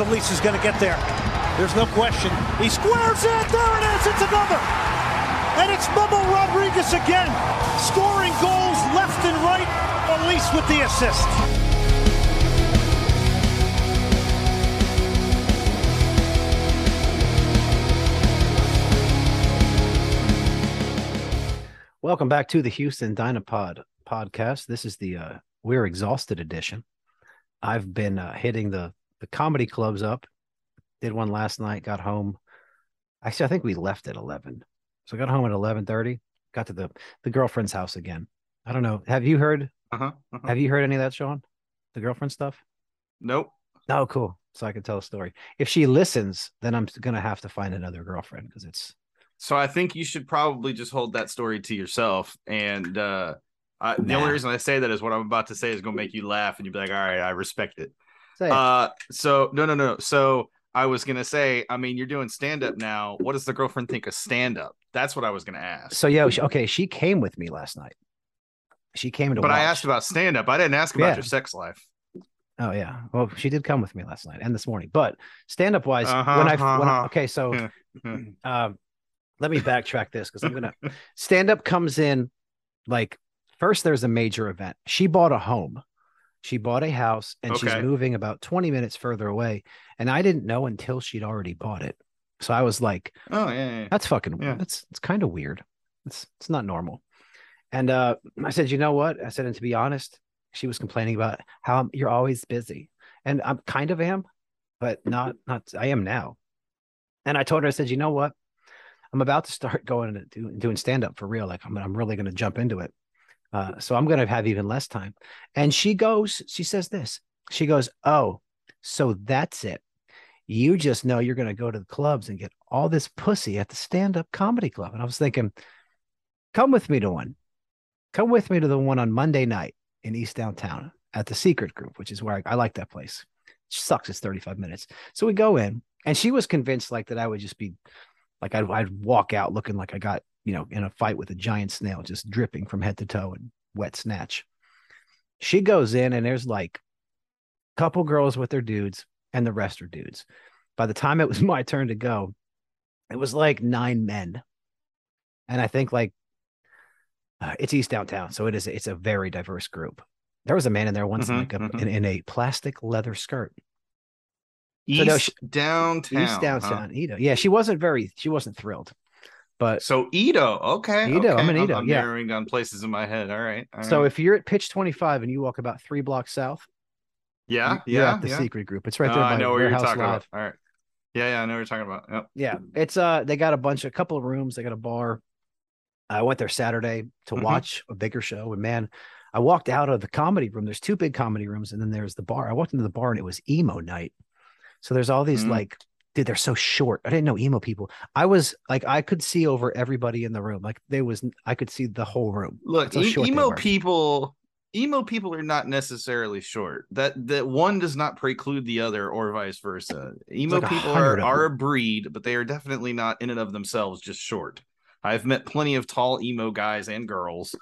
Elise is going to get there. There's no question. He squares it. There it is. It's another. And it's Bubba Rodriguez again, scoring goals left and right. Elise with the assist. Welcome back to the Houston Dynapod podcast. This is the uh, We're Exhausted edition. I've been uh, hitting the the comedy clubs up. Did one last night. Got home. Actually, I think we left at eleven. So I got home at eleven thirty. Got to the the girlfriend's house again. I don't know. Have you heard? Uh-huh, uh-huh. Have you heard any of that, Sean? The girlfriend stuff? Nope. Oh, cool. So I can tell a story. If she listens, then I'm gonna have to find another girlfriend because it's So I think you should probably just hold that story to yourself. And uh, I, the only reason I say that is what I'm about to say is going to make you laugh, and you'll be like, "All right, I respect it." Say. Uh, so no, no, no. So I was gonna say, I mean, you're doing stand up now. What does the girlfriend think of stand up? That's what I was gonna ask. so yeah. she- Okay, she came with me last night. She came to. but I asked about stand up. I didn't ask about Yeah. your sex life. Oh yeah. Well, she did come with me last night and this morning. But stand up wise, Uh-huh, when I when I, uh-huh. okay, so um, let me backtrack this because I'm gonna stand up comes in like first. There's a major event. She bought a home. She bought a house and she's moving about 20 minutes further away. And I didn't know until she'd already bought it. So I was like, Oh yeah, yeah. that's fucking Yeah. that's it's kind of weird. It's it's not normal. And uh I said, you know what? I said, and to be honest, she was complaining about how you're always busy. And I'm kind of am, but not not I am now. And I told her, I said, you know what? I'm about to start going and do, doing stand up for real. Like I'm I'm really gonna jump into it. Uh, so I'm gonna have even less time. And she goes, she says this. She goes, Oh, so that's it. You just know you're going to go to the clubs and get all this pussy at the stand-up comedy club. And i was thinking come with me to one. Come with me to the one on monday night in east downtown at the secret group which is where i, I like that place. It sucks it's 35 minutes. So we go in and she was convinced like that i would just be like i'd, I'd walk out looking like i got you know in a fight with a giant snail just dripping from head to toe and wet snatch she goes in and there's like a couple girls with their dudes and the rest are dudes. By the time it was my turn to go, it was like nine men, and I think like uh, it's East Downtown, so it is. It's a very diverse group. There was a man in there once, in Mhm, like a, mhm. in, in a plastic leather skirt. East So no, she- downtown. East huh? Downtown, EaDo. Yeah, she wasn't very. She wasn't thrilled, but So EaDo, okay. EaDo, okay. I'm in EaDo, I'm yeah. narrowing down places in my head. All right. all so right. if you're at pitch 25 and you walk about three blocks south, yeah, yeah, the yeah. secret group. It's right Oh, there. I by know what you're talking Live. about. All right. Yeah, yeah, I know what you're talking about. Yep. Yeah, it's uh they got a bunch, a couple of rooms. They got a bar. I went there Saturday to Mhm. watch a bigger show, and man, I walked out of the comedy room. There's two big comedy rooms, and then there's the bar. I walked into the bar, and it was emo night. So there's all these Mm. like, dude, they're so short. I didn't know emo people. I was like, I could see over everybody in the room. Like they was, I could see the whole room. Look, e- emo people, emo people are not necessarily short. That that one does not preclude the other, or vice versa. Emo like people are are a breed, but they are definitely not in and of themselves just short. I've met plenty of tall emo guys and girls,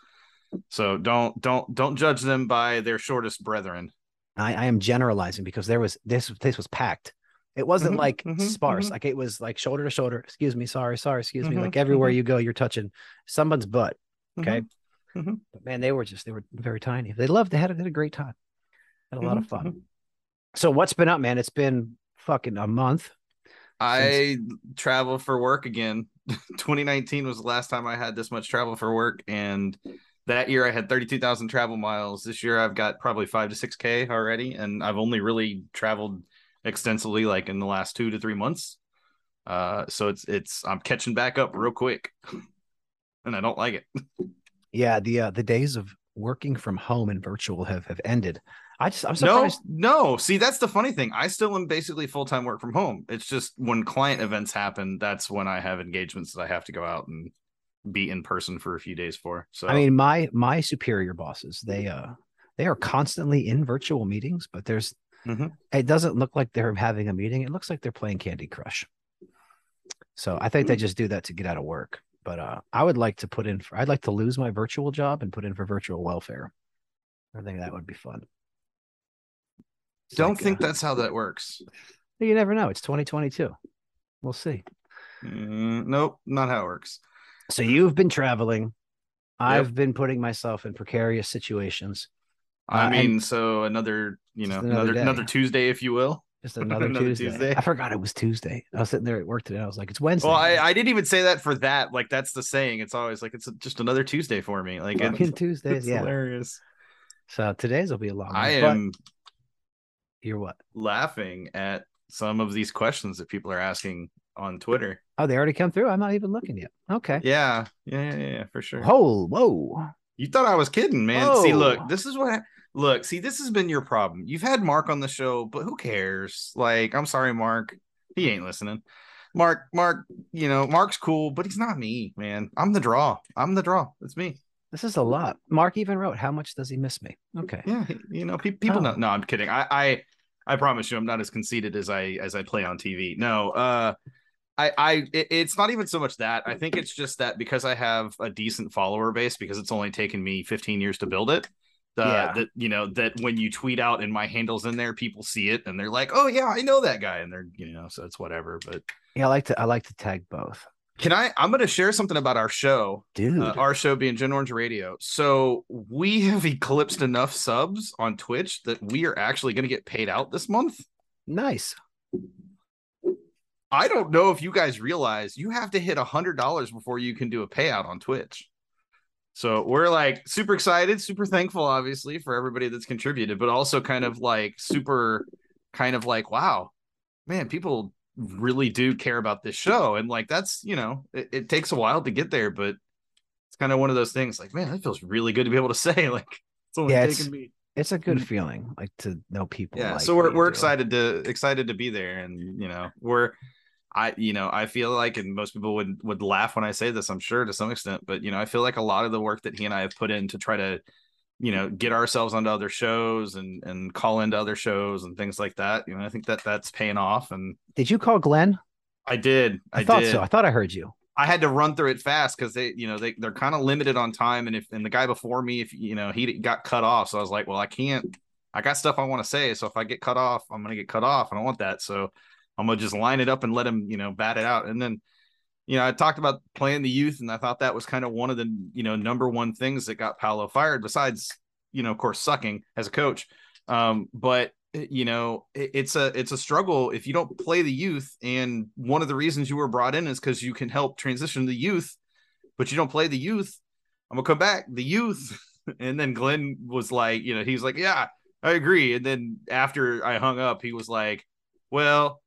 so don't don't don't judge them by their shortest brethren. I, I am generalizing because there was this this was packed. It wasn't Mhm, like mhm, sparse. mhm. Like it was like shoulder to shoulder. Excuse me, sorry, sorry, excuse me. Mhm, Like everywhere mhm. you go, you're touching someone's butt. Okay. Mhm. But man, they were just they were very tiny. They loved. They had, had a great time. Had a lot of fun. So what's been up, man? It's been fucking a month. I travel for work again. 2019 was the last time I had this much travel for work, and that year I had 32,000 travel miles. This year I've got probably five to six k already, and I've only really traveled extensively like in the last two to three months. Uh, so it's it's I'm catching back up real quick, and I don't like it. Yeah, the uh, the days of working from home and virtual have have ended. I just I'm No, surprised. no. See, that's the funny thing. I still am basically full time work from home. It's just when client events happen, that's when I have engagements that I have to go out and be in person for a few days for. So I mean, my my superior bosses, they uh they are constantly in virtual meetings, but there's Mhm. it doesn't look like they're having a meeting. It looks like they're playing Candy Crush. So I think they just do that to get out of work. But uh I would like to put in for I'd like to lose my virtual job and put in for virtual welfare. I think that would be fun. It's don't like, think uh, that's how that works. you never know. It's 2022. We'll see. Mm, nope, not how it works. So you've been traveling. I've been putting myself in precarious situations. I Uh, mean, so another, you know, another another another Tuesday, if you will. Just another, Another Tuesday. Tuesday. I forgot it was Tuesday. I was sitting there at work today. I was like, it's Wednesday. Well, I, I didn't even say that for that. Like that's the saying. It's always like it's just another Tuesday for me. Like Fucking Tuesdays. it's Yeah. hilarious. So today's will be a long. I one, but am You're what? laughing at some of these questions that people are asking on Twitter. Oh, they already come through. I'm not even looking yet. Okay. Yeah, yeah, yeah, yeah for sure. Whoa, whoa. You thought I was kidding, man. See, look, this is what look, see, this has been your problem. You've had Mark on the show, but who cares? Like, I'm sorry, Mark. He ain't listening. Mark, Mark, you know, Mark's cool, but he's not me, man. I'm the draw. I'm the draw. It's me. This is a lot. Mark even wrote, "How much does he miss me?" Okay. Yeah, you know, pe- people Oh. know. No, I'm kidding. I, I, I promise you, I'm not as conceited as I as I play on TV. No, uh, I, I, it- it's not even so much that. I think it's just that because I have a decent follower base, because it's only taken me 15 years to build it. Uh, Yeah. That you know that when you tweet out and my handles in there, people see it and they're like, "Oh yeah, I know that guy," and they're you know, so it's whatever. But Yeah, I like to. I like to tag both, can I? I'm going to share something about our show dude. uh, our show being Gen Orange Radio. So we have eclipsed enough subs on Twitch that we are actually going to get paid out this month. nice. I don't know if you guys realize you have to hit a hundred dollars before you can do a payout on Twitch. So we're like super excited, super thankful, obviously, for everybody that's contributed, but also kind of like super kind of like, wow, man, people really do care about this show. And like that's, you know, it, it takes a while to get there, but it's kind of one of those things like, man, that feels really good to be able to say. Like it's only Yeah, taken me. It's a good mm-hmm. feeling, like to know people. Yeah. like so we're we're excited to excited to be there. And you know, we're I you know, I feel like and most people would would laugh when I say this, I'm sure to some extent, but you know, I feel like a lot of the work that he and I have put in to try to you know get ourselves onto other shows and and call into other shows and things like that you know i think that that's paying off and Did you call Glenn? i did I, i, thought did so. I thought I heard you. I had to run through it fast because they, you know, they they're kind of limited on time, and if and the guy before me, if you know, he got cut off, so I was like, well, I can't. I got stuff I want to say, so if I get cut off, I'm gonna get cut off. I don't want that, so I'm gonna just line it up and let him, you know, bat it out. And then, you know, I talked about playing the youth, and I thought that was kind of one of the, you know, number one things that got Paulo fired, besides, you know, of course, sucking as a coach. Um, but you know it, it's a it's a struggle if you don't play the youth and one of the reasons you were brought in is because you can help transition the youth but you don't play the youth i'm gonna come back the youth and then glenn was like you know he's like yeah i agree and then after i hung up he was like well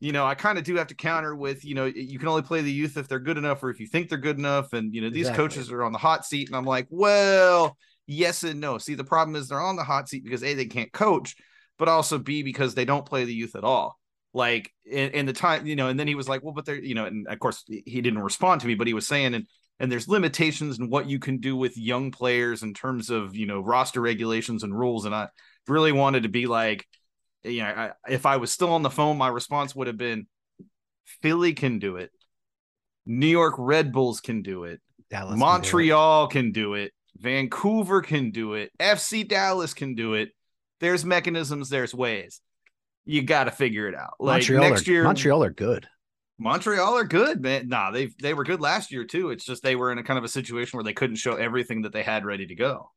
you know i kind of do have to counter with you know you can only play the youth if they're good enough or if you think they're good enough and you know these Exactly. coaches are on the hot seat and i'm like well yes and no see the problem is they're on the hot seat because a they can't coach but also B because they don't play the youth at all. Like in, in the time, you know, and then he was like, well, but they're, you know, and of course he didn't respond to me, but he was saying, and and there's limitations in what you can do with young players in terms of you know roster regulations and rules. And I really wanted to be like, you know, I, if I was still on the phone, my response would have been, Philly can do it, New York Red Bulls can do it, Dallas can do it. Montreal can do it. Vancouver can do it. FC Dallas can do it. There's mechanisms, there's ways. you got to figure it out. Like Montreal next are, year, Montreal are good. Montreal are good, man. Nah, they they were good last year too. It's just they were in a kind of a situation where they couldn't show everything that they had ready to go.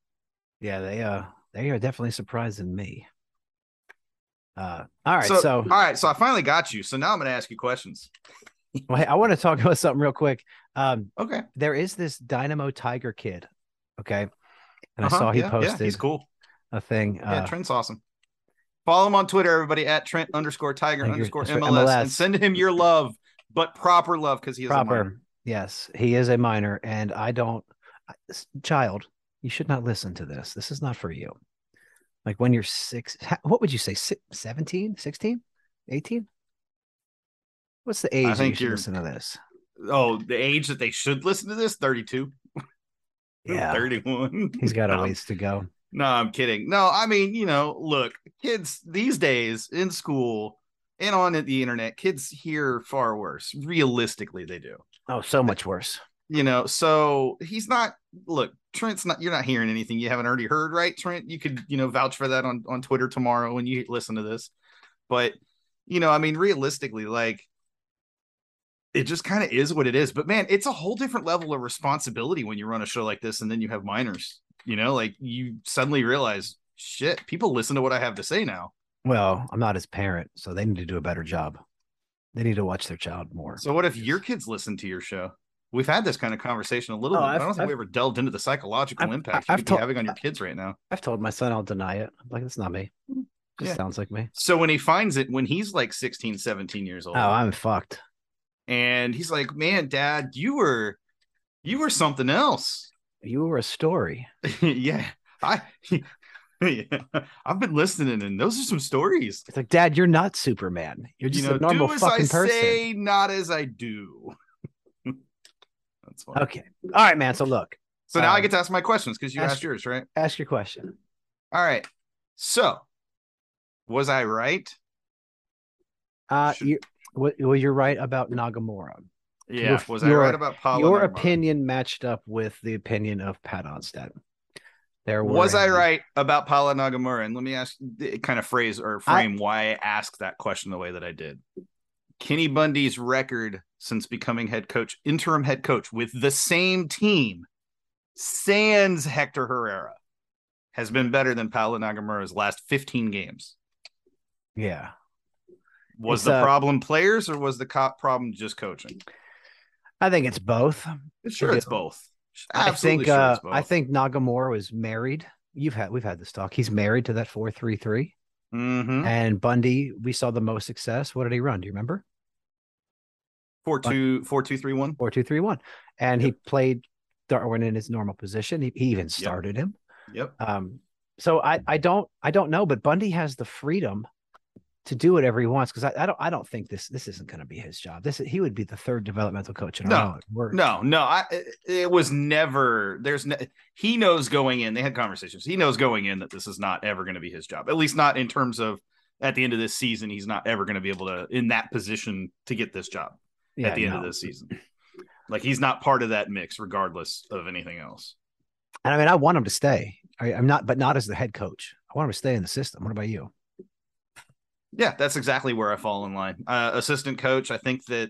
Yeah, they uh they are definitely surprising me. Uh all right, so, so, all right, so I finally got you. So now I'm going to ask you questions. hey, I want to talk about something real quick. Um Okay. there is this Dynamo Tiger kid, okay? And Uh-huh, I saw he yeah, posted Yeah, he's cool. a thing. Yeah, Uh, Trent's awesome. Follow him on Twitter, everybody at Trent underscore Tiger underscore MLS, MLS. and send him your love, but proper love because he is a minor. proper. Yes, he is a minor, and I don't. Child, you should not listen to this. This is not for you. Like when you're six, what would you say? si- 17, 16, 18? What's the age you think should you're- listen to this? Oh, the age that they should listen to this 32, Yeah, 31. he's got a No, ways to go. No, I'm kidding. No, I mean, you know, look, kids these days in school and on the internet, kids hear far worse. Realistically, they do. Oh, so much worse. You know, so he's not. Look, Trent's not. You're not hearing anything you haven't already heard, right, Trent? You could, you know, vouch for that on on Twitter tomorrow when you listen to this. But you know, I mean, realistically, like it just kind of is what it is. But man, it's a whole different level of responsibility when you run a show like this, and then you have minors. You know, like you suddenly realize, shit, people listen to what I have to say now. Well, I'm not his parent, so they need to do a better job. They need to watch their child more. So what if your kids listen to your show? We've had this kind of conversation a little Oh, bit. I don't think we I've- ever delved into the psychological I've- impact you I've could told- be having on your kids right now. I've told my son I'll deny it. I'm like, it's not me. Just Yeah. sounds like me. So when he finds it, when he's like 16, 17 years oh, old, Oh, I'm fucked. and he's like, "Man, Dad, you were, you were something else." You were a story. yeah, I, yeah, I've been listening, and those are some stories. It's like, Dad, you're not Superman. You're just you know, a normal do as fucking I person. say, not as I do. That's fine. Okay. All right, man. So look, So now I Um, get to ask my questions because you ask- asked yours, right? ask your question. All right. So, was I right? Uh, Should- you, well, well, you're right about Nagamura. Yeah. Your- was I your- right about Paulo? Your Nagamura? opinion matched up with the opinion of Pat Onstad. There were Was I right about Paulo Nagamura? And let me ask, kind of phrase or frame why I asked that question the way that I did. Kenny Bundy's record since becoming head coach, interim head coach with the same team, sans Hector Herrera, has been better than Paulo Nagamura's last 15 games. Yeah. Was It's, the uh, problem players or was the co- problem just coaching? I think it's both. Sure, it's both. I think sure uh, both. I think Nagamura was married. You've had we've had this talk. He's married to that four three three. Mhm. And Bundy, we saw the most success. What did he run? Do you remember? Four two four two three one. Four two three one. And he played Darwin in his normal position. He, he even started him. Yep. Um, so I I don't I don't know, but Bundy has the freedom to do whatever he wants because I, I don't I don't think this this isn't going to be his job. This he would be the third developmental coach in No, No, no, I it- it was never there's no, he knows going in, they had conversations. He knows going in that this is not ever going to be his job. At least not in terms of at the end of this season, he's not ever going to be able to in that position to get this job yeah, at the end no. of this season. Like he's not part of that mix regardless of anything else. And I mean, I want him to stay. I, I'm not, but not as the head coach. I want him to stay in the system. What about you? Yeah, that's exactly where I fall in line. Uh, assistant coach, I think that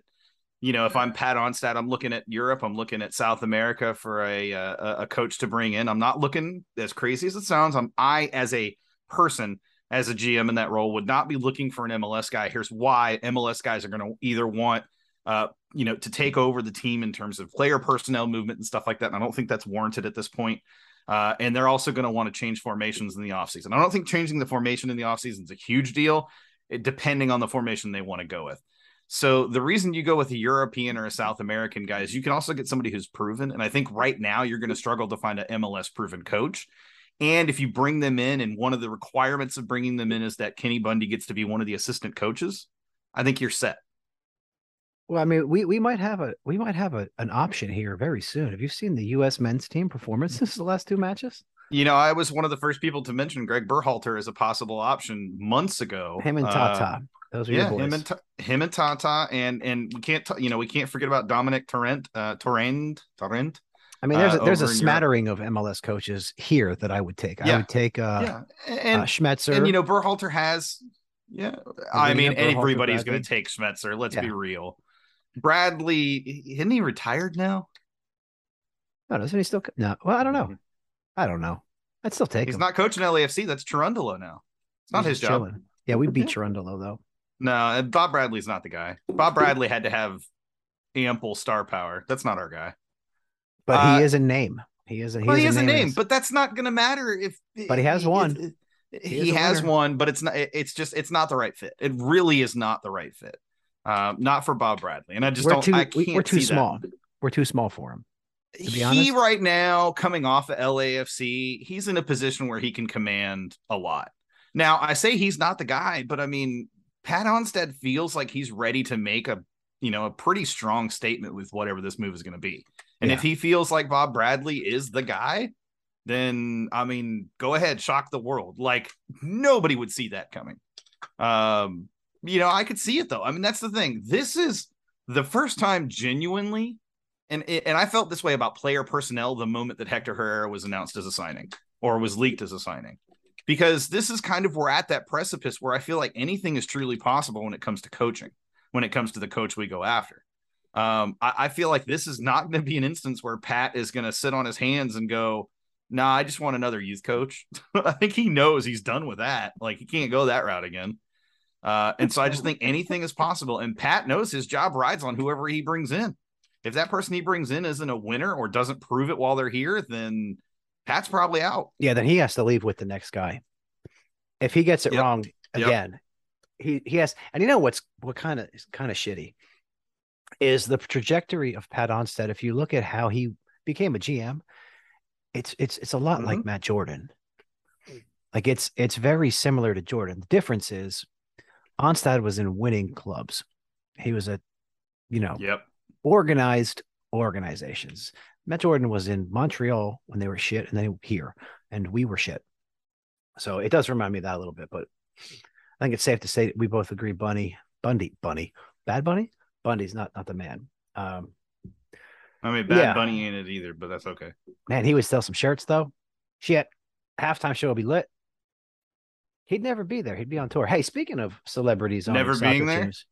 you know if I'm Pat Onstad, I'm looking at Europe, I'm looking at South America for a uh, a coach to bring in. I'm not looking as crazy as it sounds. I'm I as a person as a GM in that role would not be looking for an MLS guy. Here's why MLS guys are going to either want uh you know to take over the team in terms of player personnel movement and stuff like that. And I don't think that's warranted at this point. Uh, and they're also going to want to change formations in the offseason. I don't think changing the formation in the offseason is a huge deal it, depending on the formation they want to go with. So the reason you go with a European or a South American guy is you can also get somebody who's proven. And I think right now you're going to struggle to find an MLS proven coach. And if you bring them in, and one of the requirements of bringing them in is that Kenny Bundy gets to be one of the assistant coaches, I think you're set. Well, I mean, we we might have a we might have a, an option here very soon. Have you seen the U.S. men's team performance performances the last two matches? You know, I was one of the first people to mention Greg Berhalter as a possible option months ago. Him and Uh, Tata, those are yeah, your boys. him and him and Tata, and and we can't you know we can't forget about Dominic Torrent, uh, Torrent, Torrent. I mean, there's a, uh, there's a in Europe. smattering of MLS coaches here that I would take. I would take uh, yeah, uh Schmetzer. and you know Berhalter has Yeah, I mean everybody's going to take Schmetzer. Let's be real. Bradley, isn't he retired now? No, doesn't he still? co- No, well, I don't know. I don't know. I'd still take He's him. not coaching LAFC. That's Cherundolo now. It's not He's his job. chilling. Yeah, we beat Yeah. Though. No, Bob Bradley's not the guy. Bob Bradley had to have ample star power. That's not our guy. But Uh, he is a name. He is a he, well, is he has a name, but that's not going to matter if. But he has one. He he is a has winner. one, but it's not. It's just it's not the right fit. It really is not the right fit. Um, not for Bob Bradley, and I just we're don't. too I can't are too see that. small. We're too small for him. to be he honest. right now coming off of LAFC, he's in a position where he can command a lot. Now, I say he's not the guy, but I mean, Pat Onstad feels like he's ready to make a you know a pretty strong statement with whatever this move is going to be. And if he feels like Bob Bradley is the guy, then I mean, go ahead, shock the world. Like nobody would see that coming. Um, you know, I could see it though. I mean, that's the thing. This is the first time genuinely and and I felt this way about player personnel the moment that Hector Herrera was announced as a signing or was leaked as a signing. Because this is kind of we're at that precipice where I feel like anything is truly possible when it comes to coaching, when it comes to the coach we go after. Um, I, I feel like this is not going to be an instance where Pat is going to sit on his hands and go, "Nah, I just want another youth coach." I think he knows he's done with that. Like he can't go that route again. Uh, and so I just think anything is possible. And Pat knows his job rides on whoever he brings in. If that person he brings in isn't a winner or doesn't prove it while they're here, then Pat's probably out. Yeah, then he has to leave with the next guy. If he gets it Yep. wrong Yep. again, he he has. And you know what's what kind of is kind of shitty is the trajectory of Pat Onstad. If you look at how he became a GM, it's it's it's a lot like Matt Jordan. Like it's it's very similar to Jordan. The difference is Onstad was in winning clubs. He was a you know Yep. organized organizations. Matt Jordan was in Montreal when they were shit, and then here, and we were shit. So it does remind me of that a little bit, but I think it's safe to say that we both agree Bunny, Bundy, Bunny, Bad Bunny, Bundy's not not the man. Um, I mean, Bad Yeah. Bunny ain't it either, but that's okay. man, he would sell some shirts though. Shit, halftime show will be lit. He'd never be there. He'd be on tour. Hey, speaking of celebrities, owning Never being there? teams,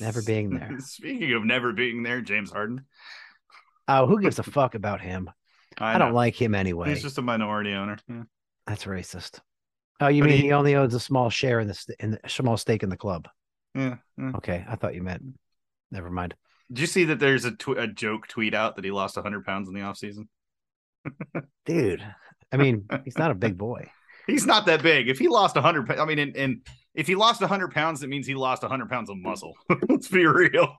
never being there. Speaking of never being there, James Harden. Oh, who gives a fuck about him? I, don't know. like him anyway. He's just a minority owner. Yeah. That's racist. Oh, you But mean he- he, only owns a small share in the st- in the small stake in the club? Yeah, yeah. Okay, I thought you meant. Never mind. Did you see that there's a, tw- a joke tweet out that he lost 100 pounds in the offseason? Dude, I mean, he's not a big boy. He's not that big. If he lost 100, pa- I mean, and, and if he lost 100 pounds, it means he lost 100 pounds of muscle. Let's be real.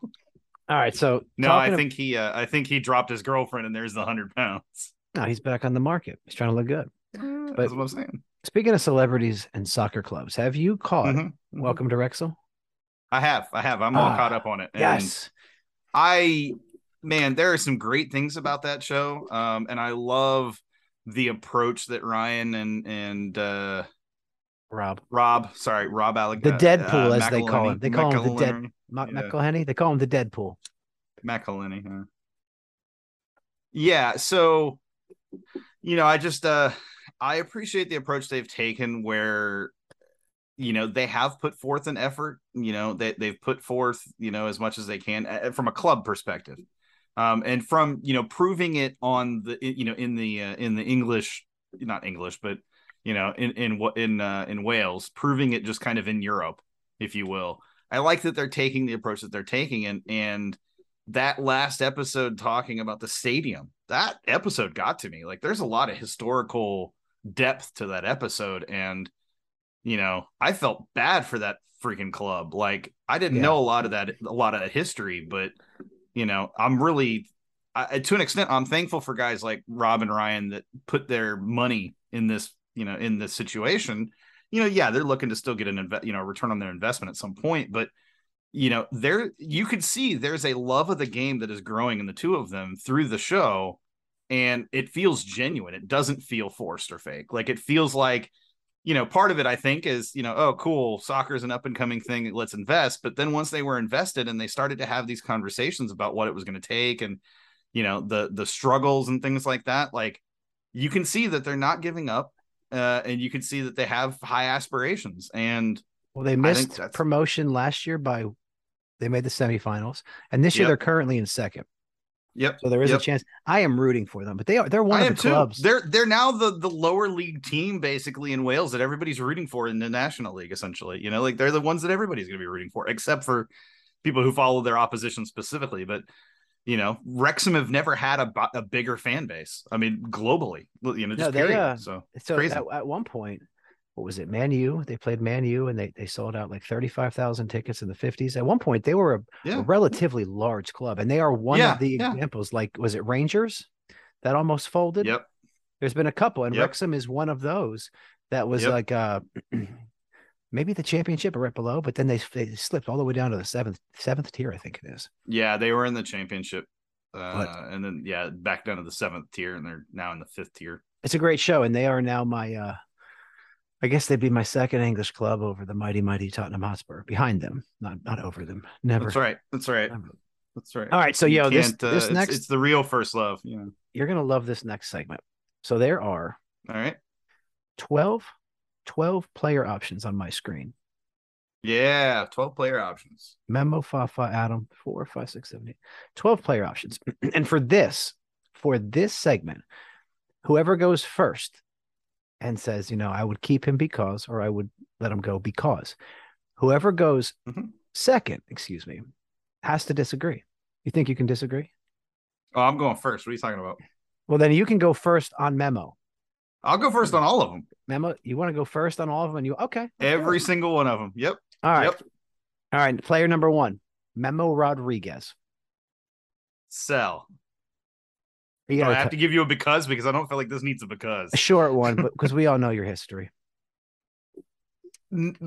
All right, so No, I talking of- think he, uh, I think he dropped his girlfriend, and there's the 100 pounds. no, he's back on the market. He's trying to look good. That's what I'm saying. Speaking of celebrities and soccer clubs, have you caught Mhm, mhm. Welcome to Wrexham? I have, I have. I'm all Ah, caught up on it. And Yes. I, man, there are some great things about that show. Um, and I love the approach that Ryan and and uh Rob. Rob, sorry, Rob Alec, The Deadpool, uh, as they call him. They call him the Dead- McElhenney- Mark Yeah. McElhenney. They call him the Deadpool. McElhenney, huh? Yeah, so you know, I just uh I appreciate the approach they've taken where you know they have put forth an effort you know they, they've put forth you know as much as they can uh, from a club perspective um and from you know proving it on the you know in the uh, in the english not english but you know in in what in uh in wales proving it just kind of in europe if you will. I like that they're taking the approach that they're taking and and that last episode talking about the stadium that episode got to me. Like there's a lot of historical depth to that episode and you know i felt bad for that freaking club. Like i didn't Yeah. know a lot of that a lot of history but you know i'm really I, to an extent i'm thankful for guys like rob and ryan that put their money in this you know in this situation. You know yeah they're looking to still get an inve- you know return on their investment at some point but you know there you could see there's a love of the game that is growing in the two of them through the show and it feels genuine. It doesn't feel forced or fake. Like it feels like you know part of it i think is you know oh cool soccer is an up and coming thing let's invest but then once they were invested and they started to have these conversations about what it was going to take and you know the the struggles and things like that like you can see that they're not giving up uh, and you can see that they have high aspirations and Well, they missed promotion last year by they made the semifinals, and this year Yep. they're currently in second. Yep. So there is Yep. a chance. I am rooting for them, but they are they're one I of the too. clubs. They're they're now the the lower league team basically in Wales that everybody's rooting for in the National League. Essentially, you know, like they're the ones that everybody's going to be rooting for, except for people who follow their opposition specifically. But you know, Wrexham have never had a, a bigger fan base. I mean, globally, you know, just No, they, period. uh, so so crazy. at, at one point, what was it? Man U. They played Man U, and they they sold out like thirty five thousand tickets in the fifties. At one point, they were a, a relatively large club, and they are one Yeah, of the yeah. examples. Like, was it Rangers that almost folded? yep, There's been a couple, and Yep. Wrexham is one of those that was Yep. like uh maybe the championship or right below, but then they, they slipped all the way down to the seventh seventh tier, I think it is. yeah. They were in the championship, uh, and then yeah, back down to the seventh tier, and they're now in the fifth tier. It's a great show, and they are now my uh I guess they'd be my second English club over the mighty mighty Tottenham Hotspur. Behind them, not not over them. Never. That's right. That's right. Never. That's right. All right, so You yo, this uh, this it's- next it's the real first love. Yeah. you're gonna love this next segment. So there are All right. 12, 12 player options on my screen. Yeah, 12 player options. Memo, Fafa, Adam, four, five, six, seven, eight. 12 player options. and for this, for this segment, whoever goes first and says, you know, I would keep him because, or I would let him go because, whoever goes Mhm. second, excuse me, has to disagree. You think you can disagree? Oh, I'm going first. What are you talking about? Well, then you can go first on Memo. I'll go first on all of them. Memo, you want to go first on all of them? And you okay? Every single one of them. Yep. all right, Yep. all right. Player number one, Memo Rodriguez. Sell. You Do I gotta have t- to give you a because because I don't feel like this needs a because. a short one, but because we all know your history.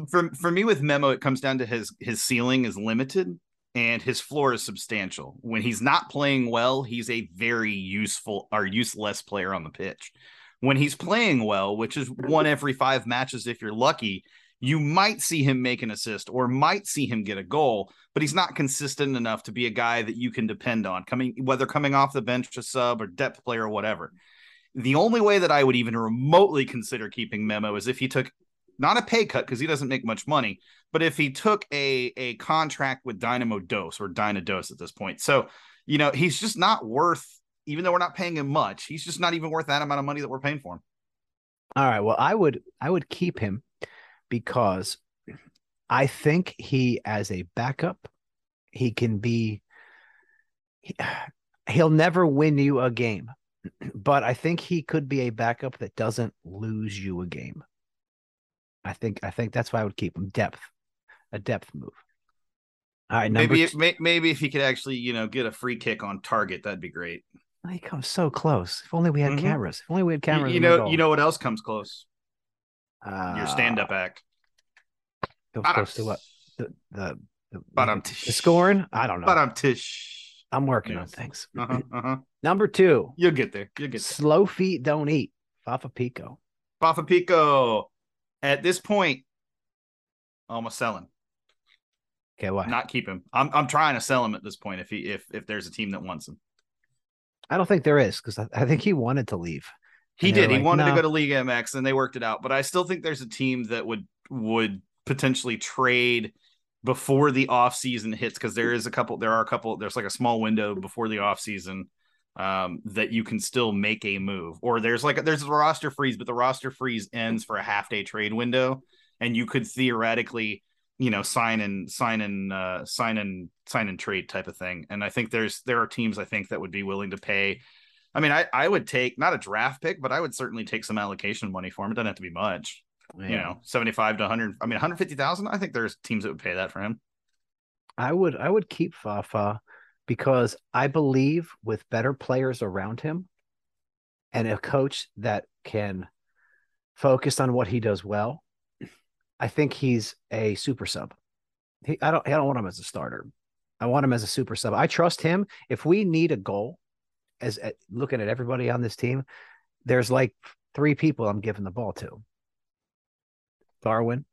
For for me with Memo, it comes down to his his ceiling is limited and his floor is substantial. When he's not playing well, he's a very useful or useless player on the pitch. When he's playing well, which is one every five matches if you're lucky, you might see him make an assist or might see him get a goal, but he's not consistent enough to be a guy that you can depend on coming whether coming off the bench a sub or depth player or whatever. The only way that I would even remotely consider keeping Memo is if he took not a pay cut because he doesn't make much money, but if he took a a contract with Dynamo Dos or Dyna Dos at this point. So, you know, he's just not worth even though we're not paying him much, he's just not even worth that amount of money that we're paying for him. All right. Well, I would I would keep him because I think he as a backup, he can be he, he'll never win you a game. But I think he could be a backup that doesn't lose you a game. I think I think that's why I would keep him depth, a depth move. All right, Maybe if, may, maybe if he could actually, you know, get a free kick on target, that'd be great. he comes so close. If only we had Mhm. cameras. If only we had cameras. you the know, you know what else comes close? Uh, Your stand-up act. Goes close to what? The the the, Ba-dum. the scoring? I don't know. But I'm tish. I'm working on things. Uh-huh, uh-huh. Number two, You'll get there. You'll get there. slow feet don't eat. Fafa Picault. Papa Pico. At this point, almost selling. Okay, why? Not keep him. I'm I'm trying to sell him at this point if he if if there's a team that wants him. I don't think there is because I, I think he wanted to leave. He did. he wanted to go to League MX and they worked it out. But I still think there's a team that would would potentially trade before the off season hits because there is a couple there are a couple there's like a small window before the off season um that you can still make a move or there's like there's a roster freeze but the roster freeze ends for a half day trade window and you could theoretically you know sign and sign and uh sign and sign and trade type of thing and i think there's there are teams i think that would be willing to pay i mean i i would take not a draft pick but i would certainly take some allocation money for him it doesn't have to be much you know 75 to 100 i mean 150000 i think there's teams that would pay that for him I would I would keep Fafa because I believe with better players around him and a coach that can focus on what he does well, I think he's a super sub. He, I don't I don't want him as a starter. I want him as a super sub. I trust him. If we need a goal, as at, looking at everybody on this team, there's like three people I'm giving the ball to. Darwin,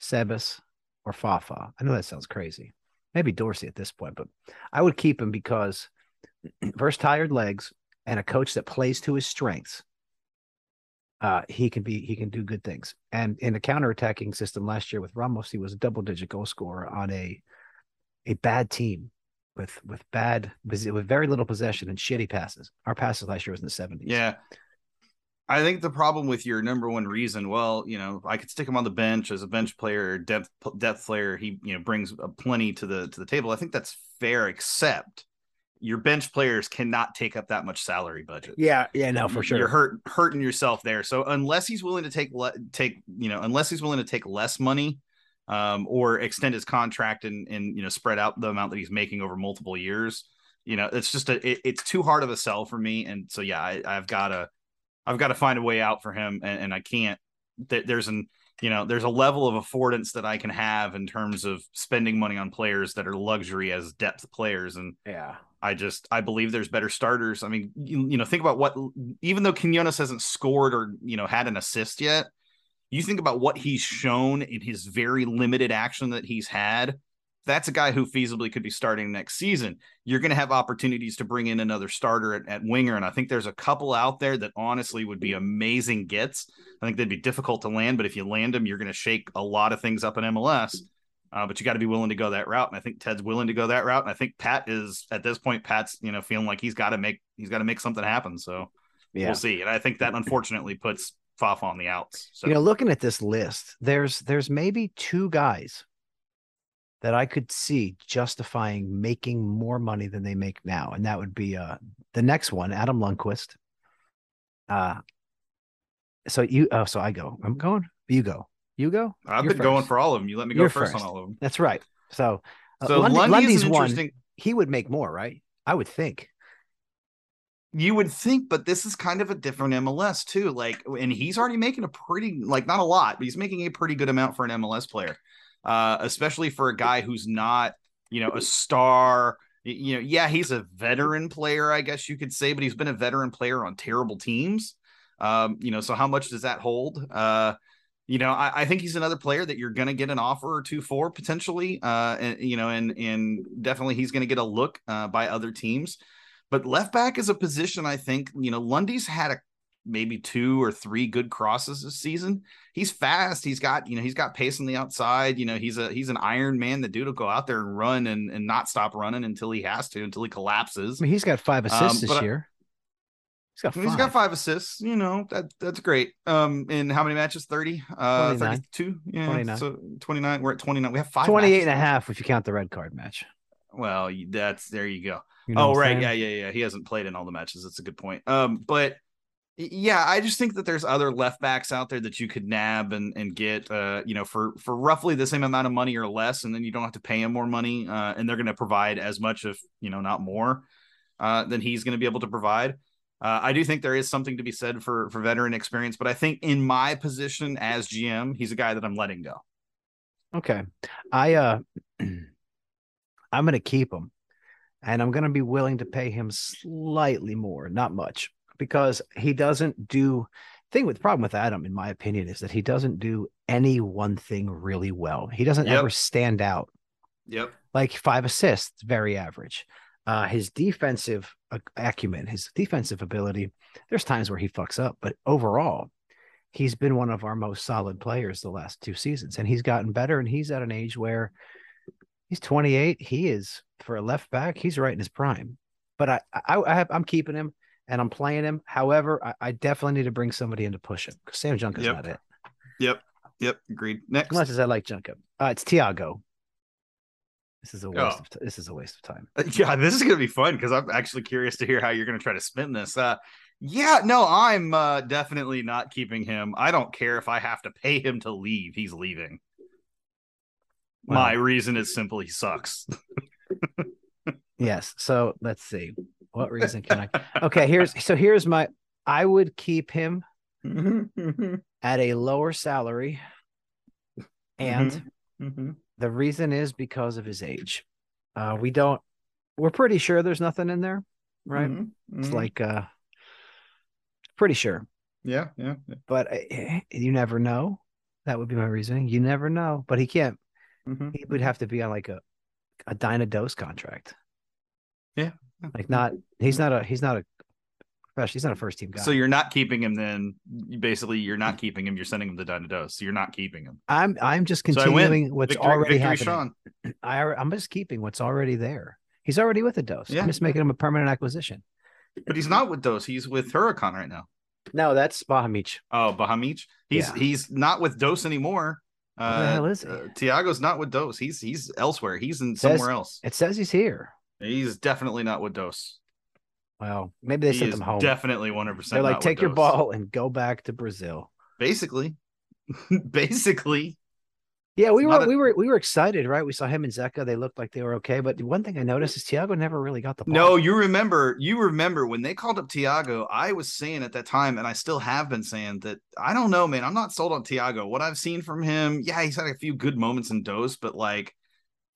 Sebas, or Fafa. I know that sounds crazy. Maybe Dorsey at this point, but I would keep him because verse tired legs and a coach that plays to his strengths. uh, he can be he can do good things. And in the counterattacking system last year with Ramos, he was a double digit goal scorer on a a bad team with with bad with very little possession and shitty passes. Our passes last year was in the seventies. Yeah. I think the problem with your number one reason, well, you know, I could stick him on the bench as a bench player, depth depth player. He, you know, brings plenty to the to the table. I think that's fair, except your bench players cannot take up that much salary budget. Yeah, yeah, no, for sure. You're hurt hurting yourself there. So unless he's willing to take le- take, you know, unless he's willing to take less money, um, or extend his contract and and you know spread out the amount that he's making over multiple years, you know, it's just a it, it's too hard of a sell for me. And so yeah, I, I've got to I've got to find a way out for him, and, and I can't. There's an you know there's a level of affordance that I can have in terms of spending money on players that are luxury as depth players, and yeah, I just I believe there's better starters. I mean, you, you know, think about what even though Quinones hasn't scored or you know had an assist yet, you think about what he's shown in his very limited action that he's had that's a guy who feasibly could be starting next season. You're going to have opportunities to bring in another starter at, at, winger. And I think there's a couple out there that honestly would be amazing gets. I think they'd be difficult to land, but if you land them, you're going to shake a lot of things up in MLS. Uh, but you got to be willing to go that route. And I think Ted's willing to go that route. And I think Pat is at this point, Pat's, you know, feeling like he's got to make, he's got to make something happen. So yeah. we'll see. And I think that unfortunately puts Faf on the outs. So. You know, looking at this list, there's, there's maybe two guys that I could see justifying making more money than they make now, and that would be uh the next one, Adam Lundqvist. Uh so you oh so I go. I'm going. You go. You go. I've You're been first. going for all of them. You let me go first, first, on all of them. That's right. So, uh, so Lundy, Lundy's one. He would make more, right? I would think. You would think, but this is kind of a different MLS too. Like, and he's already making a pretty, like, not a lot, but he's making a pretty good amount for an MLS player uh, especially for a guy who's not, you know, a star. You know, yeah, he's a veteran player, I guess you could say, but he's been a veteran player on terrible teams. Um, you know, so how much does that hold? Uh, you know, I, I, think he's another player that you're going to get an offer or two for potentially. Uh, and you know, and and definitely he's going to get a look uh, by other teams. But left back is a position I think you know Lundy's had a maybe two or three good crosses this season. He's fast. He's got, you know, he's got pace on the outside. You know, he's a he's an iron man. The dude will go out there and run and, and not stop running until he has to, until he collapses. I mean, he's got five assists um, this year. He's got five. He's got five assists. You know, that that's great. Um, in how many matches? 30? Uh 32. Yeah. 29. So 29. We're at 29. We have five 28 and a half if you count the red card match. Well, that's there you go. You know oh, right. Saying? Yeah, yeah, yeah. He hasn't played in all the matches. That's a good point. Um, but yeah, I just think that there's other left backs out there that you could nab and and get, uh, you know, for for roughly the same amount of money or less, and then you don't have to pay him more money, uh, and they're going to provide as much of you know, not more, uh, than he's going to be able to provide. Uh, I do think there is something to be said for for veteran experience, but I think in my position as GM, he's a guy that I'm letting go. Okay, I uh, I'm going to keep him, and I'm going to be willing to pay him slightly more, not much because he doesn't do thing with the problem with Adam, in my opinion, is that he doesn't do any one thing really well. He doesn't yep. ever stand out. Yep. Like five assists, very average. Uh, his defensive acumen, his defensive ability, there's times where he fucks up, but overall, he's been one of our most solid players the last two seasons, and he's gotten better. And he's at an age where he's 28. He is for a left back. He's right in his prime. But I, I, I have, I'm keeping him and I'm playing him. However, I, I definitely need to bring somebody in to push him because Sam Junqua is yep. not it. Yep. Yep. Agreed. Next. as much as I like Junqua. Uh, it's Thiago. This is a waste. Oh. Of t- this is a waste of time. Uh, yeah, this is gonna be fun because I'm actually curious to hear how you're gonna try to spin this. Uh, yeah, no, I'm uh, definitely not keeping him. I don't care if I have to pay him to leave. He's leaving. Well, My reason is simply he sucks. yes. So let's see. What reason can I? Okay, here's so here's my. I would keep him at a lower salary, and mm-hmm. Mm-hmm. the reason is because of his age. Uh, we don't. We're pretty sure there's nothing in there, right? Mm-hmm. It's like uh, pretty sure. Yeah, yeah. yeah. But uh, you never know. That would be my reasoning. You never know. But he can't. Mm-hmm. He would have to be on like a a Dyna Dos contract. Yeah, like not he's not a he's not a professional. He's not a first team guy. So you're not keeping him then. Basically, you're not keeping him. You're sending him to Dynados. So you're not keeping him. I'm I'm just So continuing what's Victory- already victory, happening. Sean. I I'm just keeping what's already there. He's already with a dose. Yeah. I'm just making him a permanent acquisition. But he's not with Dos. He's with Huracan right now. No, that's Bahamich. Oh, Bahamich. He's Yeah. he's not with Dos anymore. Where the Uh, hell is he? uh, Tiago's not with Dos. He's he's elsewhere. He's in Says- somewhere else. It says he's here. He's definitely not with Dos. Well, maybe they He sent him home. definitely 100. percent They're like, take your ball and go back to Brazil. Basically, basically, Yeah, we were a- we were we were excited, right? We saw him and Zeca. They looked like they were okay. But one thing I noticed is Tiago never really got the ball. No, you remember, you remember when they called up Tiago, I was saying at that time, and I still have been saying that I don't know, man. I'm not sold on Tiago. What I've seen from him, yeah, he's had a few good moments in Dos, but like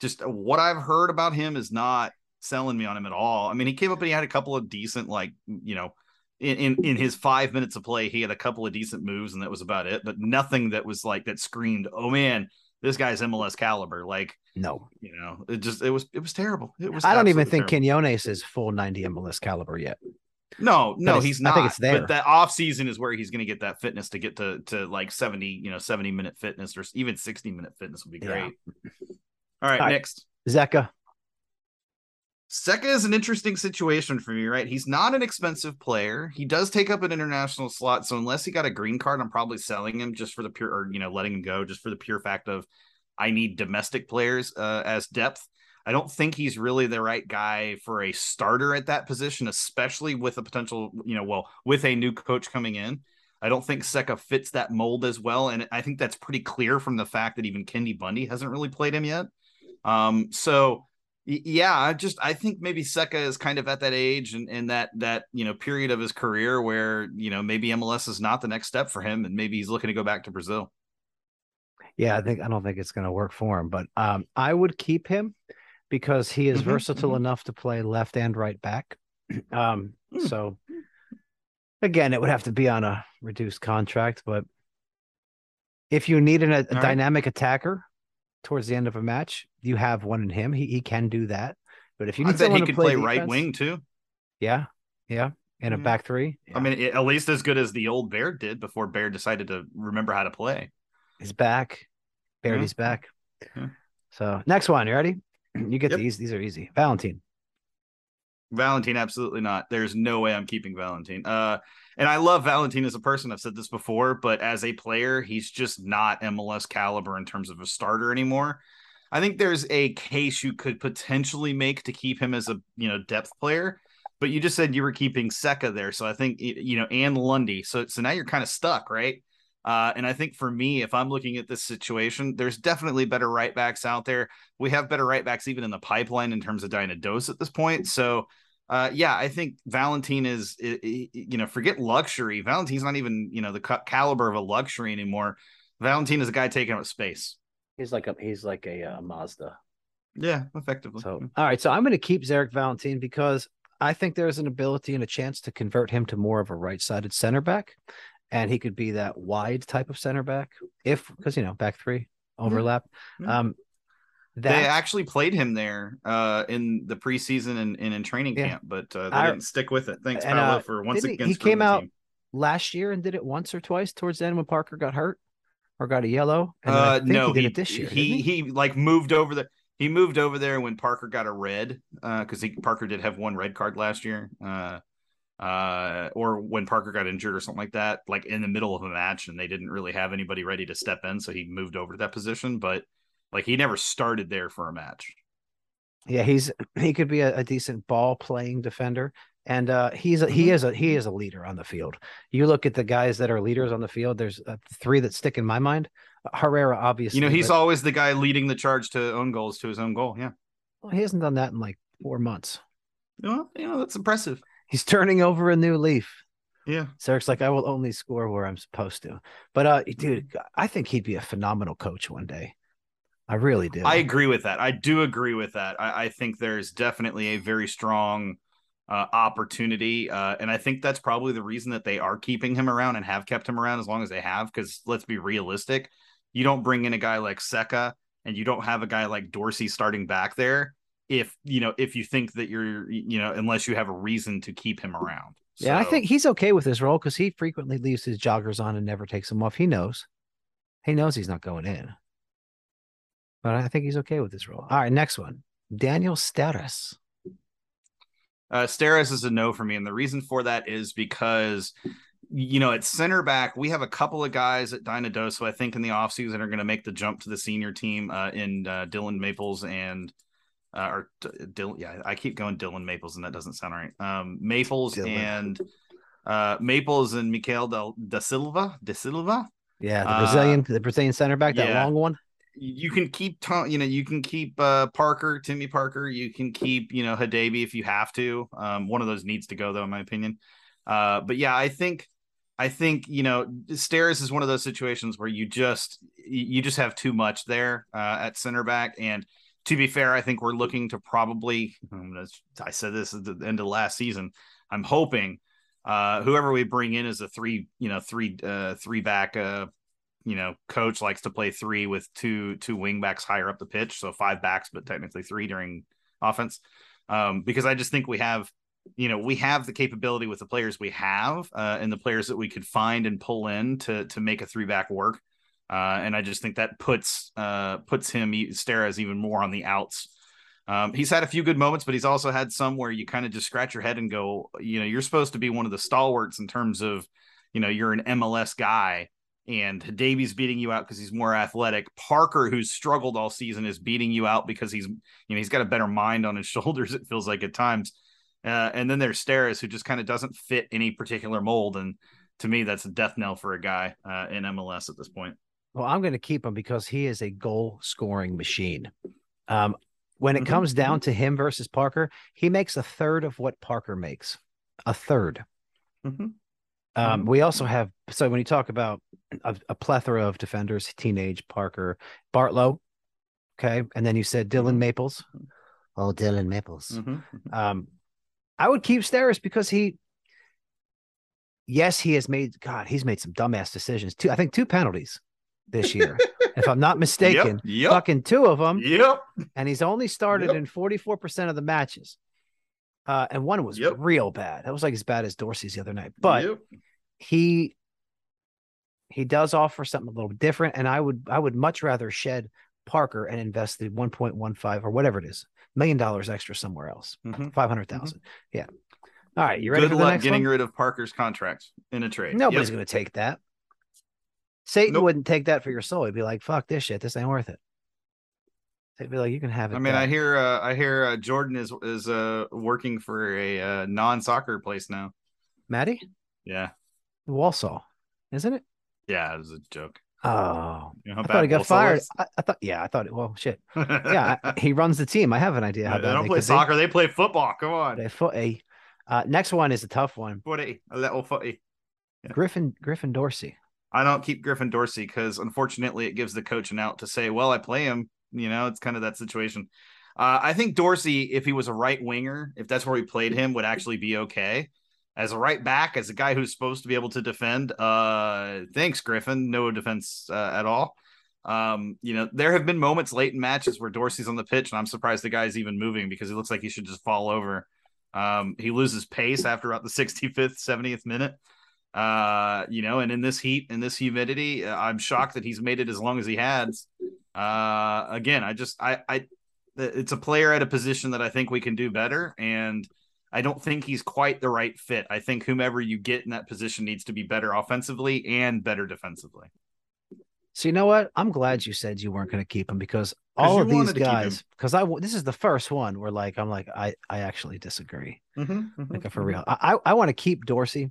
just uh, what I've heard about him is not selling me on him at all. I mean, he came up and he had a couple of decent, like, you know, in, in in his five minutes of play, he had a couple of decent moves, and that was about it. But nothing that was like that screamed, "Oh man, this guy's MLS caliber." Like, no. you know, it just it was it was terrible. It was. I don't even think terrible. Quinones is full 90 MLS caliber yet. No, no, he's I not. think it's there. But that off season is where he's going to get that fitness to get to to like seventy, you know, seventy minute fitness or even sixty minute fitness would be Yeah. great. All right, All right. next. Zeca, Zeca is an interesting situation for me, right? He's not an expensive player. He does take up an international slot, so unless he got a green card, I'm probably selling him just for the pure, or you know, letting him go just for the pure fact of I need domestic players uh, as depth. I don't think he's really the right guy for a starter at that position, especially with a potential, you know, well, with a new coach coming in. I don't think Zeca fits that mold as well, and I think that's pretty clear from the fact that even Kenny Bundy hasn't really played him yet. Um, so yeah, I just I think maybe Zeca is kind of at that age and, and that that you know period of his career where you know maybe MLS is not the next step for him, and maybe he's looking to go back to Brazil. yeah, I think I don't think it's going to work for him, but um, I would keep him because he is Mhm, versatile mhm. enough to play left and right back. Um, Hmm. so again, it would have to be on a reduced contract, but if you need an, a, right. dynamic attacker towards the end of a match, you have one in him. He he can do that. But if you I need bet someone he to could play, right defense- wing too. yeah, yeah, in a Yeah. back three. I mean, at least as good as the old Bear did before Bear decided to remember how to play. He's back. Barry's back. Yeah. So next one, you ready? You get Yep. these. These are easy. Valentine. Valentine, absolutely not. There's no way I'm keeping Valentine. Uh, and I love Valentine as a person. I've said this before, but as a player, he's just not MLS caliber in terms of a starter anymore. I think there's a case you could potentially make to keep him as a you know depth player, but you just said you were keeping Zeca there, so I think you know and Lundy. So so now you're kind of stuck, right? Uh, and I think for me, if I'm looking at this situation, there's definitely better right backs out there. We have better right backs even in the pipeline in terms of Dyna Dos at this point. So, uh, yeah, I think Valentine is, you know, forget luxury. Valentine's not even, you know, the caliber of a luxury anymore. Valentine is a guy taking up space. He's like a he's like a uh, Mazda. Yeah, effectively. So all right. So I'm going to keep Zarek Valentine because I think there's an ability and a chance to convert him to more of a right-sided center back, and he could be that wide type of center back if because you know back three overlap. Yeah. Um, they actually played him there uh, in the preseason and, and in training Yeah. camp, but uh, they I- didn't stick with it. Thanks, and, Paulo, uh, for once he- again. he screwing came out team. last year and did it once or twice towards the end when Parker got hurt or got a yellow. And then I Uh, think no, he did he it this year. He, he like moved over there. He moved over there when Parker got a red, because he Parker did have one red card last year, uh, uh, or when Parker got injured or something like that, like in the middle of a match, and they didn't really have anybody ready to step in, so he moved over to that position. But like he never started there for a match. Yeah, he's he could be a, a decent ball playing defender, and uh, he's a, Mm-hmm. he is a he is a leader on the field. You look at the guys that are leaders on the field. There's uh, three that stick in my mind. Herrera, obviously. You know, he's but- always the guy leading the charge to own goals to his own goal. Yeah, well, he hasn't done that in like four months. well, you know that's impressive. He's turning over a new leaf. Yeah, Zarek's like, I will only score where I'm supposed to. But uh, dude, I think he'd be a phenomenal coach one day. I really do. I agree with that. I do agree with that. I, I think there's definitely a very strong uh, opportunity, uh, and I think that's probably the reason that they are keeping him around and have kept him around as long as they have. Because let's be realistic, you don't bring in a guy like Zeca, and you don't have a guy like Dorsey starting back there if you know if you think that you're you know unless you have a reason to keep him around. Yeah, I think he's okay with his role because he frequently leaves his joggers on and never takes them off. He knows. He knows he's not going in. But I think he's okay with this role. All right, next one. Daniel Steris. Uh, Steris is a no for me, and the reason for that is because you know at center back we have a couple of guys at Dynadoso I think in the offseason are going to make the jump to the senior team uh, in uh, Dylan Maples and uh, or D- Dylan. Yeah, I keep going Dylan Maples, and that doesn't sound right. Um, Maples Dylan. and uh, Maples and Mikael da, da Silva. Da Silva. Yeah, the Brazilian, the Brazilian center back, that yeah. long one. You can keep Tom, you know, you can keep uh Parker, Timmy Parker, you can keep, you know, Hadebe if you have to. Um, one of those needs to go though, in my opinion. Uh, but yeah, I think I think, you know, Steris is one of those situations where you just you just have too much there uh at center back. And to be fair, I think we're looking to probably um, I said this at the end of last season. I'm hoping uh whoever we bring in is a three, you know, three uh three back uh you know, coach likes to play three with two two wing backs higher up the pitch, so five backs, but technically three during offense. Um, because I just think we have, you know, we have the capability with the players we have, uh, and the players that we could find and pull in to to make a three back work. Uh, and I just think that puts uh puts him Steris even more on the outs. Um, he's had a few good moments, but he's also had some where you kind of just scratch your head and go, you know, you're supposed to be one of the stalwarts in terms of, you know, you're an MLS guy and Davies beating you out because he's more athletic. Parker, who's struggled all season, is beating you out because he's, you know, he's got a better mind on his shoulders. It feels like at times. Uh, and then there's Steris, who just kind of doesn't fit any particular mold. And to me, that's a death knell for a guy uh, in MLS at this point. Well, I'm going to keep him because he is a goal scoring machine. Um, when it Mhm, comes down to him versus Parker, he makes a third of what Parker makes. A 3rd Mhm. Um, Mhm. we also have so when you talk about a, a plethora of defenders, teenage Parker, Bartlow, okay, and then you said Dylan Mhm. Maples. Oh, Dylan Maples. Mhm. Um, I would keep Steris because he, yes, he has made God, he's made some dumbass decisions. Two, I think two penalties this year, if I'm not mistaken. Yep. Yep. Fucking two of them, Yep. and he's only started Yep. in 44% of the matches. Uh, and one was Yep. real bad. That was like as bad as Dorsey's the other night. But Yep. he he does offer something a little different, and I would I would much rather shed Parker and invest the 1.15 or whatever it is million dollars extra somewhere else. Mhm. 500,000. Yeah. All right, you ready Good luck getting one? rid of Parker's contracts in a trade. Nobody's Yep. going to take that. Satan Nope. wouldn't take that for your soul. He'd be like, "Fuck this shit. This ain't worth it." They'd be like, "You can have it." I mean, I hear, uh, I hear uh, Jordan is is uh, working for a uh, non soccer place now. Maddie Yeah, Walsall, isn't it? yeah, it was a joke. Oh, You know I thought he got fired. I, I thought, yeah, I thought. Well, shit. Yeah, I- he runs the team. I have an idea how they don't they play soccer; they play football. Come on, They fo- a uh, next one is a tough one. footy, a little footy. Yeah. Griffin Griffin Dorsey. I don't keep Griffin Dorsey because unfortunately it gives the coach an out to say, "Well, I play him." You know, it's kind of that situation. Uh, I think Dorsey, if he was a right winger, if that's where we played him, would actually be okay. As a right back, as a guy who's supposed to be able to defend, uh, thanks Griffin, no defense uh, at all. Um, you know, there have been moments late in matches where Dorsey's on the pitch, and I'm surprised the guy's even moving because he looks like he should just fall over. Um, he loses pace after about the 65th, 70th minute. Uh, you know, and in this heat, in this humidity, uh, I'm shocked that he's made it as long as he has. Uh, again, I just, I, I, it's a player at a position that I think we can do better, and I don't think he's quite the right fit. I think whomever you get in that position needs to be better offensively and better defensively. So you know what? I'm glad you said you weren't going to keep him because all of these wanted to keep him. guys. Because I this is the first one where like I'm like I I actually disagree. Mm-hmm, Like for real, I I, I want to keep Dorsey.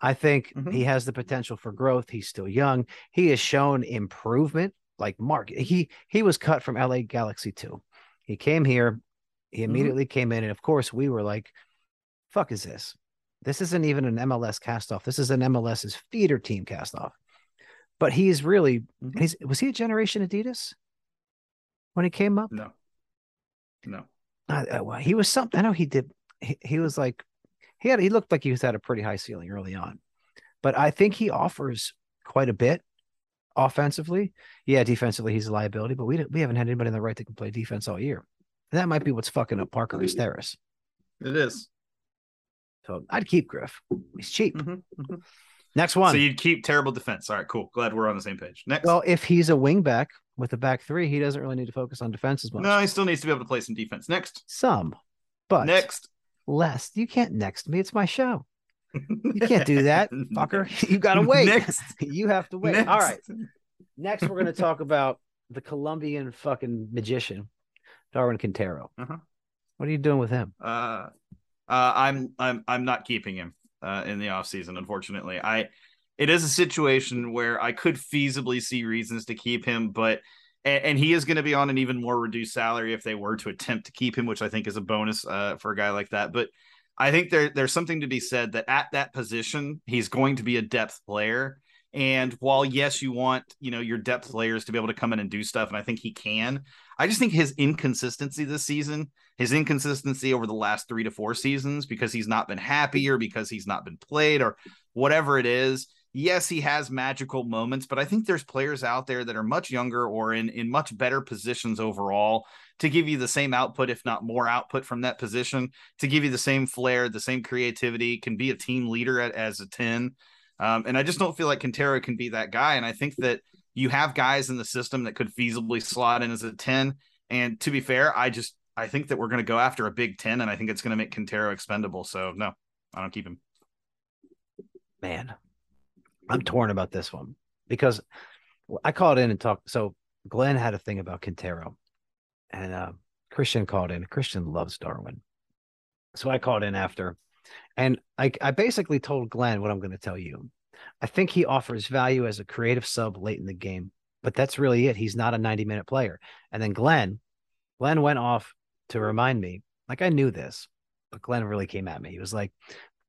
I think Mhm. he has the potential for growth. He's still young. He has shown improvement. Like Mark, he he was cut from LA Galaxy too. He came here. He Mm-hmm. immediately came in, and of course we were like, "Fuck is this? This isn't even an MLS cast off. This is an MLS's feeder team cast off." But he's really Mhm. he's was he a generation Adidas when he came up? No, no. Uh, well, he was something. I know he did. He, he was like he had. He looked like he was at a pretty high ceiling early on, but I think he offers quite a bit offensively. Yeah, defensively he's a liability, but we don't- we haven't had anybody on the right that can play defense all year. And that might be what's fucking up Parker Esteris. It is. So I'd keep Griff. He's cheap. Mhm, mhm. Next one. So you'd keep terrible defense. All right, cool. Glad we're on the same page. Next. well, if he's a wing back with a back three, he doesn't really need to focus on defense as much. no, he still needs to be able to play some defense. Next. Some, but Next. less. You can't next me. It's my show. You can't do that, fucker. You gotta wait. Next. you have to wait. Next. All right. Next, we're gonna talk about the Colombian fucking magician, Darwin Quintero. Uh-huh. What are you doing with him? Uh, uh, I'm I'm I'm not keeping him uh, in the off season. unfortunately. I it is a situation where I could feasibly see reasons to keep him, but and, and he is going to be on an even more reduced salary if they were to attempt to keep him, which I think is a bonus uh, for a guy like that. But I think there there's something to be said that at that position, he's going to be a depth player. And while yes, you want you know your depth players to be able to come in and do stuff, and I think he can. I just think his inconsistency this season, his inconsistency over the last three to four seasons, because he's not been happy or because he's not been played or whatever it is. Yes, he has magical moments, but I think there's players out there that are much younger or in in much better positions overall to give you the same output, if not more output from that position, to give you the same flair, the same creativity, can be a team leader at, as a 10. Um, and I just don't feel like Quintero can be that guy. And I think that you have guys in the system that could feasibly slot in as a 10. And to be fair, I just I think that we're going to go after a big 10 and I think it's going to make Quintero expendable. So no, I don't keep him. Man, I'm torn about this one because I called in and talked. So Glenn had a thing about Quintero, and uh, Christian called in. Christian loves Darwin, so I called in after, and I I basically told Glenn what I'm going to tell you. I think he offers value as a creative sub late in the game, but that's really it. He's not a 90 minute player. And then Glenn, Glenn went off to remind me, like I knew this, but Glenn really came at me. He was like,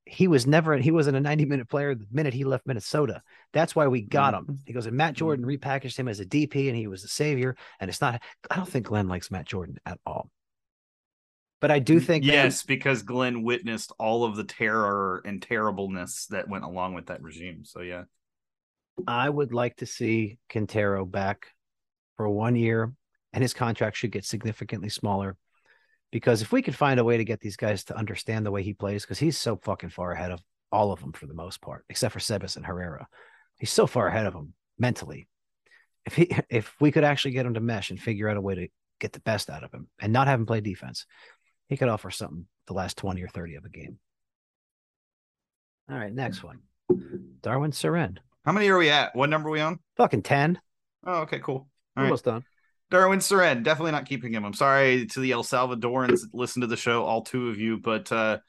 he was never he wasn't a 90 minute player the minute he left Minnesota. That's why we got him. Mm-hmm. He goes, and Matt mm-hmm. Jordan repackaged him as a DP and he was the savior. And it's not, I don't think Glenn likes Matt Jordan at all. But I do think yes, because Glenn witnessed all of the terror and terribleness that went along with that regime. So yeah. I would like to see Quintero back for one year, and his contract should get significantly smaller. Because if we could find a way to get these guys to understand the way he plays, because he's so fucking far ahead of all of them for the most part, except for Sebas and Herrera, he's so far ahead of them mentally. If he, if we could actually get him to mesh and figure out a way to get the best out of him and not have him play defense, he could offer something the last twenty or thirty of a game. All right, next one, Darwin Cerén, How many are we at? What number are we on? fucking ten, Oh, okay, cool. All right. almost done. Darwin Cerén, definitely not keeping him. I'm sorry to the El Salvadorans listen to the show, all two of you, but uh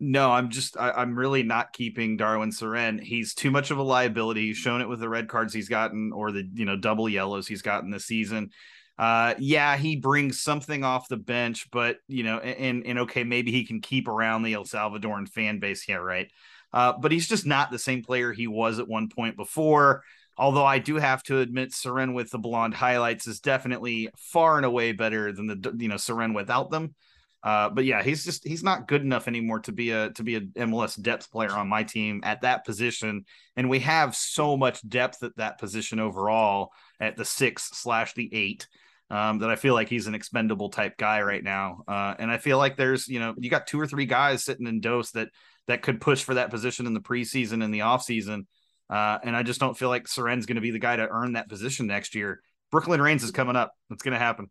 no, I'm just I, I'm really not keeping Darwin Cerén. He's too much of a liability. He's shown it with the red cards he's gotten or the you know double yellows he's gotten this season. Uh yeah, he brings something off the bench, but you know, and and okay, maybe he can keep around the El Salvadoran fan base. Yeah, right. Uh, but he's just not the same player he was at one point before. Although I do have to admit, Cerén with the blonde highlights is definitely far and away better than the you know Cerén without them. Uh, but yeah, he's just he's not good enough anymore to be a to be a MLS depth player on my team at that position. And we have so much depth at that position overall at the six slash the eight. Um, that I feel like he's an expendable type guy right now. Uh, and I feel like there's, you know, you got two or three guys sitting in Dos that that could push for that position in the preseason and the offseason. Uh, and I just don't feel like Cerén's going to be the guy to earn that position next year. Brooklyn Raines is coming up. It's going to happen.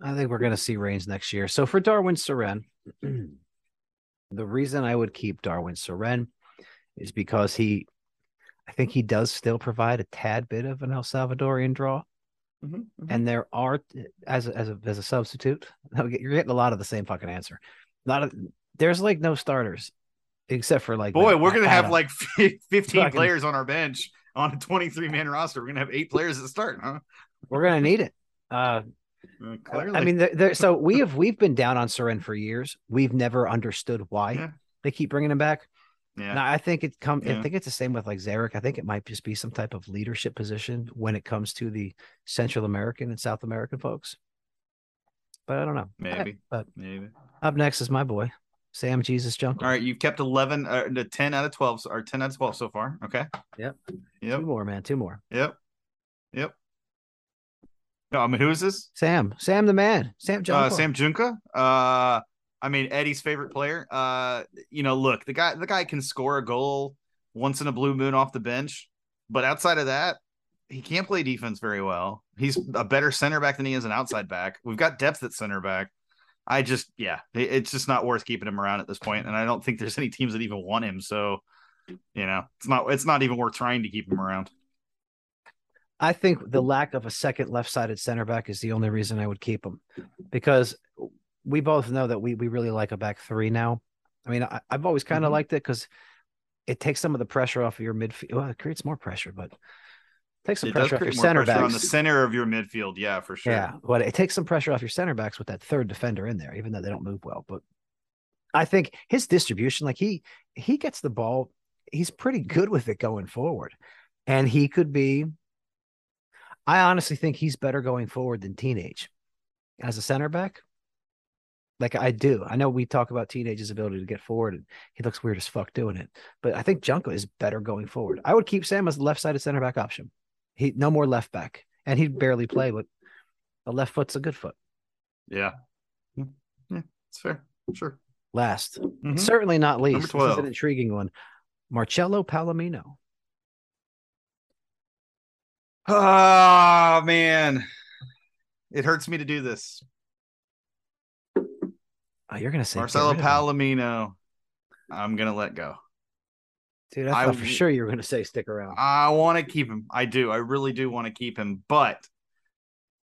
I think we're going to see Raines next year. So for Darwin Cerén, the reason I would keep Darwin Seren is because he, I think he does still provide a tad bit of an El Salvadorian draw. Mm-hmm. And there are, as a, as a as a substitute, you're getting a lot of the same fucking answer. A lot of there's like no starters, except for like Boy, we're to have like 15 Fucking- players on our bench on a 23 man roster. We're to have eight players at the start, huh? we're gonna need it. Uh, Uh, clearly. I mean, so we have we've been down on Cerén for years. We've never understood why Yeah. they keep bringing him back. yeah. And I think it come. I think it's the same with like Zarek. I think it might just be some type of leadership position when it comes to the Central American and South American folks. But I don't know. Maybe. But Maybe. up next is my boy, Sam Jesus Jungle. All right. You've kept 11, uh, to 10 out of 12, or 10 out of 12 so far. Okay. Yep. Yep. Two more, man. Two more. Yep. Yep. No, I mean, who is this? Sam. Sam the man. Sam Uh, Sam Junqua. Uh, I mean, Eddie's favorite player. Uh, you know, look, the guy the guy can score a goal once in a blue moon off the bench, but outside of that, he can't play defense very well. He's a better center back than he is an outside back. We've got depth at center back. I just, yeah, it's just not worth keeping him around at this point, and I don't think there's any teams that even want him. So, you know, it's not it's not even worth trying to keep him around. I think the lack of a second left-sided center back is the only reason I would keep him, because we both know that we we really like a back three now. I mean, I, have always kind of mm-hmm. liked it because it takes some of the pressure off of your midfield. Well, it creates more pressure, but takes some it pressure off your center backs on the center of your midfield. Yeah, for sure. Yeah, but it takes some pressure off your center backs with that third defender in there, even though they don't move well. But I think his distribution, like he he gets the ball, he's pretty good with it going forward, and he could be. I honestly think he's better going forward than teenage as a center back. Like I do. I know we talk about teenage's ability to get forward and he looks weird as fuck doing it. But I think Junqua is better going forward. I would keep Sam as the left sided center back option. He no more left back. And he'd barely play, but a left foot's a good foot. Yeah. Yeah, it's fair. Sure. Last, mm-hmm. certainly not least, this is an intriguing one. Marcelo Palomino. Oh man. It hurts me to do this. Oh, you're gonna say Marcelo Palomino. I'm gonna let go. Dude, I thought I, for sure you were gonna say stick around. I want to keep him. I do. I really do want to keep him, but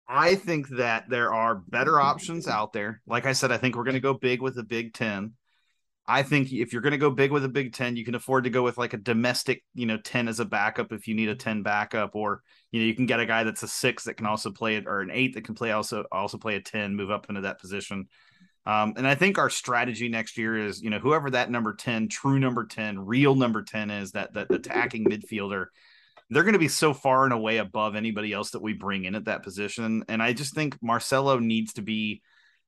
I think that there are better options out there. Like I said, I think we're gonna go big with the Big Ten. I think if you're going to go big with a Big Ten, you can afford to go with like a domestic, you know, 10 as a backup if you need a 10 backup, or you know, you can get a guy that's a six that can also play it, or an eight that can play also also play a 10, move up into that position. Um, and I think our strategy next year is, you know, whoever that number 10, true number 10, real number 10 is, that that attacking midfielder, they're going to be so far and away above anybody else that we bring in at that position. And I just think Marcelo needs to be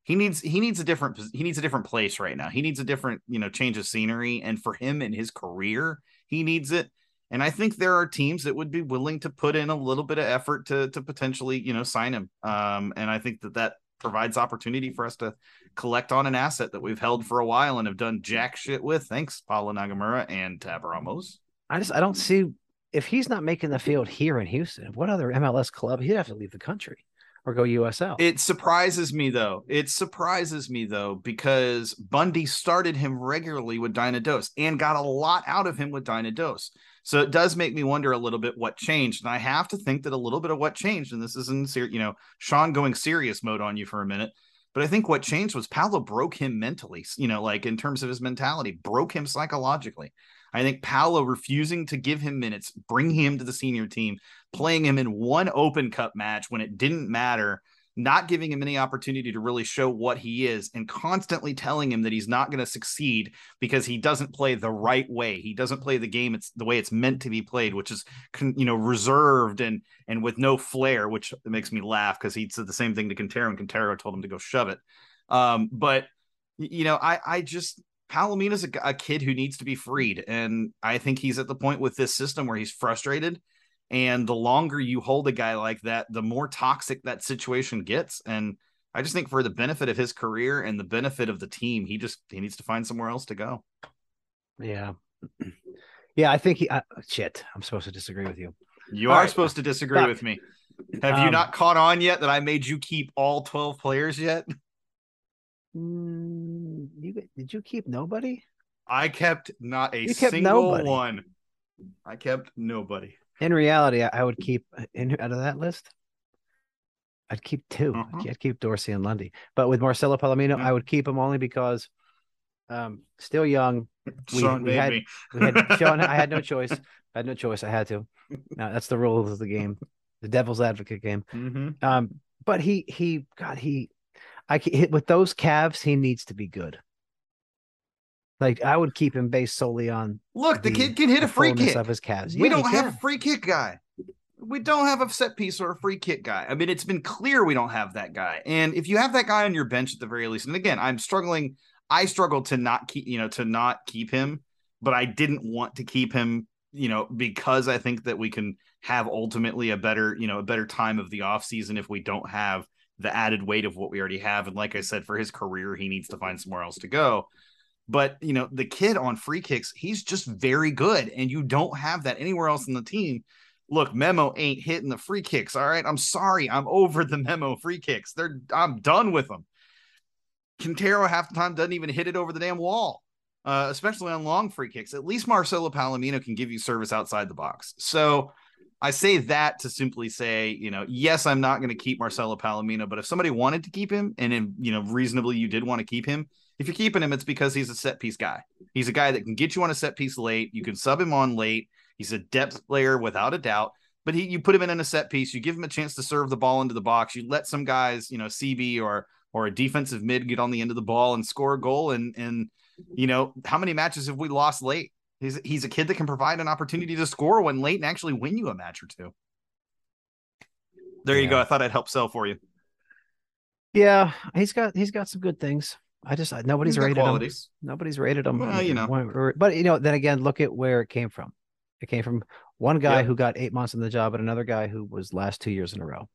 he needs he needs a different he needs a different place right now. He needs a different, you know, change of scenery. And for him in his career, he needs it. And I think there are teams that would be willing to put in a little bit of effort to to potentially, you know, sign him. Um, and I think that that provides opportunity for us to collect on an asset that we've held for a while and have done jack shit with. Thanks, Paulo Nagamura and Tab Ramos. I just I don't see if he's not making the field here in Houston, what other MLS club he'd have to leave the country or go USL. It surprises me though. It surprises me though because Bundy started him regularly with Dyna Dos and got a lot out of him with Dyna Dos. So it does make me wonder a little bit what changed. And I have to think that a little bit of what changed, and this is in you know, Sean going serious mode on you for a minute. But I think what changed was Paulo broke him mentally, you know, like in terms of his mentality, broke him psychologically. I think Paulo refusing to give him minutes, bring him to the senior team, playing him in one open cup match when it didn't matter not giving him any opportunity to really show what he is and constantly telling him that he's not going to succeed because he doesn't play the right way. He doesn't play the game it's the way it's meant to be played, which is you know reserved and and with no flair, which makes me laugh because he said the same thing to Quintero and Quintero told him to go shove it. Um, but you know, I I just Palomino's a, a kid who needs to be freed, and I think he's at the point with this system where he's frustrated and the longer you hold a guy like that, the more toxic that situation gets. And I just think for the benefit of his career and the benefit of the team, he just he needs to find somewhere else to go. Yeah. Yeah, I think he uh, shit. I'm supposed to disagree with you. You all are right. supposed to disagree with me. Have um, you not caught on yet that I made you keep all 12 players yet? Mm, you did you keep nobody? I kept not a single nobody. one. I kept nobody in reality, I would keep in out of that list. I'd keep 2 i uh-huh. I'd keep Dorsey and Lundy, but with Marcelo Palomino, I would keep him only because, um, still young. We, Sean we had, we had Sean. I had no choice. I had no choice. I had to. Now, that's the rules of the game, the devil's advocate game. Mm-hmm. Um, but he he God he, I with those calves, he needs to be good. Like I would keep him based solely on. Look, the, the kid can hit a free kick of his calves. We yeah, don't have a free kick guy. We don't have a set piece or a free kick guy. I mean, it's been clear we don't have that guy. And if you have that guy on your bench at the very least, and again, I'm struggling. I struggled to not keep, you know, to not keep him, but I didn't want to keep him, you know, because I think that we can have ultimately a better, you know, a better time of the off season if we don't have the added weight of what we already have. And like I said, for his career, he needs to find somewhere else to go. But you know, the kid on free kicks, he's just very good, and you don't have that anywhere else in the team. Look, Memo ain't hitting the free kicks. All right, I'm sorry, I'm over the Memo free kicks. They're I'm done with them. Quintero half the time doesn't even hit it over the damn wall, uh, especially on long free kicks. At least Marcelo Palomino can give you service outside the box. So I say that to simply say, you know, yes, I'm not going to keep Marcelo Palomino, but if somebody wanted to keep him and, in, you know, reasonably you did want to keep him, if you're keeping him, it's because he's a set piece guy. He's a guy that can get you on a set piece late. You can sub him on late. He's a depth player without a doubt. But he, you put him in, in a set piece, you give him a chance to serve the ball into the box. You let some guys, you know, CB or or a defensive mid get on the end of the ball and score a goal. And and you know, how many matches have we lost late? He's he's a kid that can provide an opportunity to score when late and actually win you a match or two. There yeah. you go. I thought I'd help sell for you. Yeah, he's got he's got some good things. I just nobody's rated qualities. him. Nobody's rated them. Well, you know, but you know, then again, look at where it came from. It came from one guy yep. who got eight months in the job, and another guy who was last two years in a row.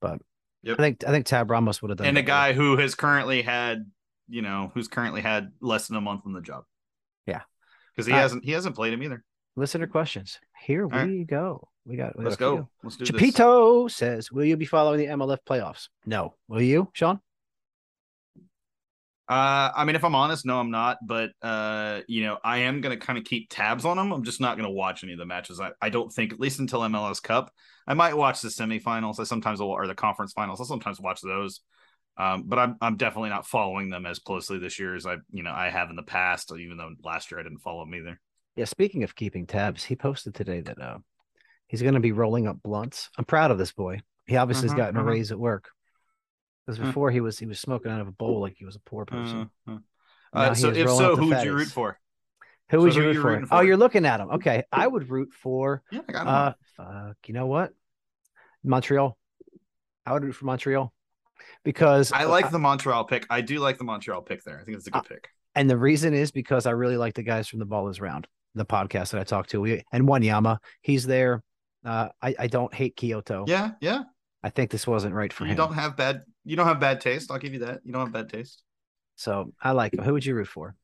But yep. I think I think Tab Ramos would have done. And a guy who has currently had, you know, who's currently had less than a month in the job. Yeah, because he uh, hasn't he hasn't played him either. Listener questions. Here All we right. go. We got. We Let's got go. Let's do Chapito this. says, "Will you be following the MLS playoffs?" No. Will you, Sean? Uh, I mean, if I'm honest, no, I'm not. But uh, you know, I am gonna kind of keep tabs on them. I'm just not gonna watch any of the matches. I, I don't think, at least until MLS Cup, I might watch the semifinals. I sometimes will, or the conference finals. I sometimes watch those. Um, but I'm I'm definitely not following them as closely this year as I you know I have in the past. Even though last year I didn't follow them either. Yeah, speaking of keeping tabs, he posted today that uh, he's going to be rolling up blunts. I'm proud of this boy. He obviously uh-huh, has gotten uh-huh. a raise at work because uh-huh. before he was he was smoking out of a bowl like he was a poor person. Uh-huh. Uh, so if so, who would you root for? Who would so you root for? for? Oh, you're looking at him. Okay, I would root for. Yeah, I got him. Uh, fuck, you know what? Montreal. I would root for Montreal because I like the Montreal pick. I do like the Montreal pick there. I think it's a good uh, pick. And the reason is because I really like the guys from the Ball is Round the podcast that I talked to. We and Wanyama, he's there. Uh, I I don't hate Kyoto. Yeah, yeah. I think this wasn't right for you him. You don't have bad. You don't have bad taste. I'll give you that. You don't have bad taste. So I like him. Who would you root for?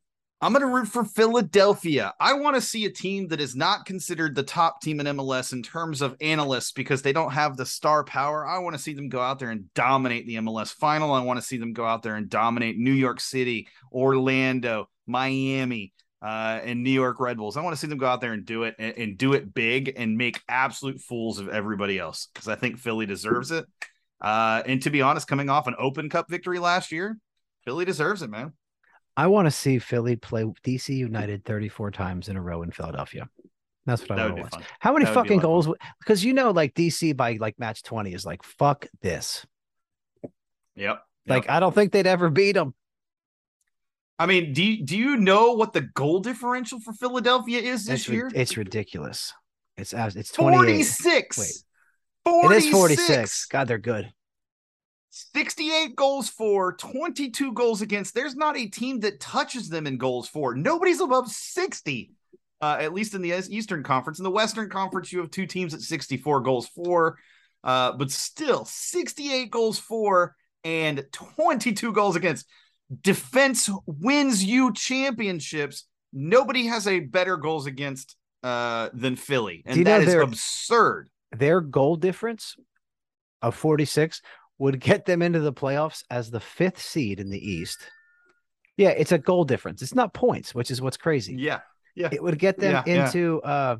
I'm going to root for Philadelphia. I want to see a team that is not considered the top team in MLS in terms of analysts because they don't have the star power. I want to see them go out there and dominate the MLS final. I want to see them go out there and dominate New York City, Orlando, Miami, uh, and New York Red Bulls. I want to see them go out there and do it and, and do it big and make absolute fools of everybody else because I think Philly deserves it. Uh, and to be honest, coming off an Open Cup victory last year, Philly deserves it, man. I want to see Philly play DC United 34 times in a row in Philadelphia. That's what I want to watch. How many fucking goals? Because you know, like DC by like match 20 is like, fuck this. Yep. Like, I don't think they'd ever beat them. I mean, do you, do you know what the goal differential for Philadelphia is this it's, year? It's ridiculous. It's it's 46. Wait. 46. It is 46. God, they're good. 68 goals for, 22 goals against. There's not a team that touches them in goals for. Nobody's above 60. Uh, at least in the Eastern Conference. In the Western Conference, you have two teams at 64 goals for, uh, but still 68 goals for and 22 goals against defense wins you championships. Nobody has a better goals against uh, than Philly, and that is absurd. Their goal difference of 46 would get them into the playoffs as the fifth seed in the East. Yeah, it's a goal difference. It's not points, which is what's crazy. Yeah. Yeah. It would get them yeah, into yeah. uh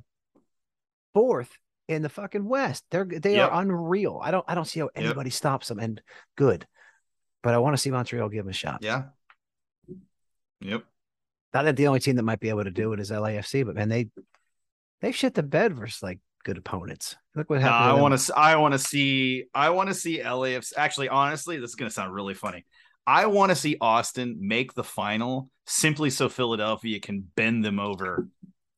fourth in the fucking West. They're they yep. are unreal. I don't I don't see how anybody yep. stops them and good but I want to see Montreal give them a shot. Yeah. Yep. Not that the only team that might be able to do it is LAFC, but man, they they shit the bed versus like good opponents. Look what happened. No, I want to. I want to see. I want to see LAFC. Actually, honestly, this is going to sound really funny. I want to see Austin make the final simply so Philadelphia can bend them over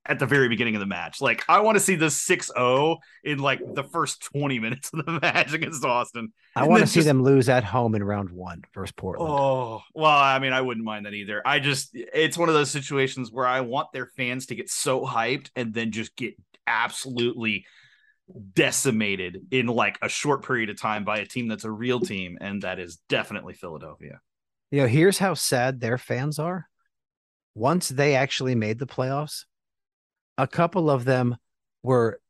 at the very beginning of the match. Like I want to see the 6-0 in like the first 20 minutes of the match against Austin. I want to see just... them lose at home in round 1 versus Portland. Oh, well, I mean, I wouldn't mind that either. I just it's one of those situations where I want their fans to get so hyped and then just get absolutely decimated in like a short period of time by a team that's a real team, and that is definitely Philadelphia. You know, here's how sad their fans are. Once they actually made the playoffs, a couple of them were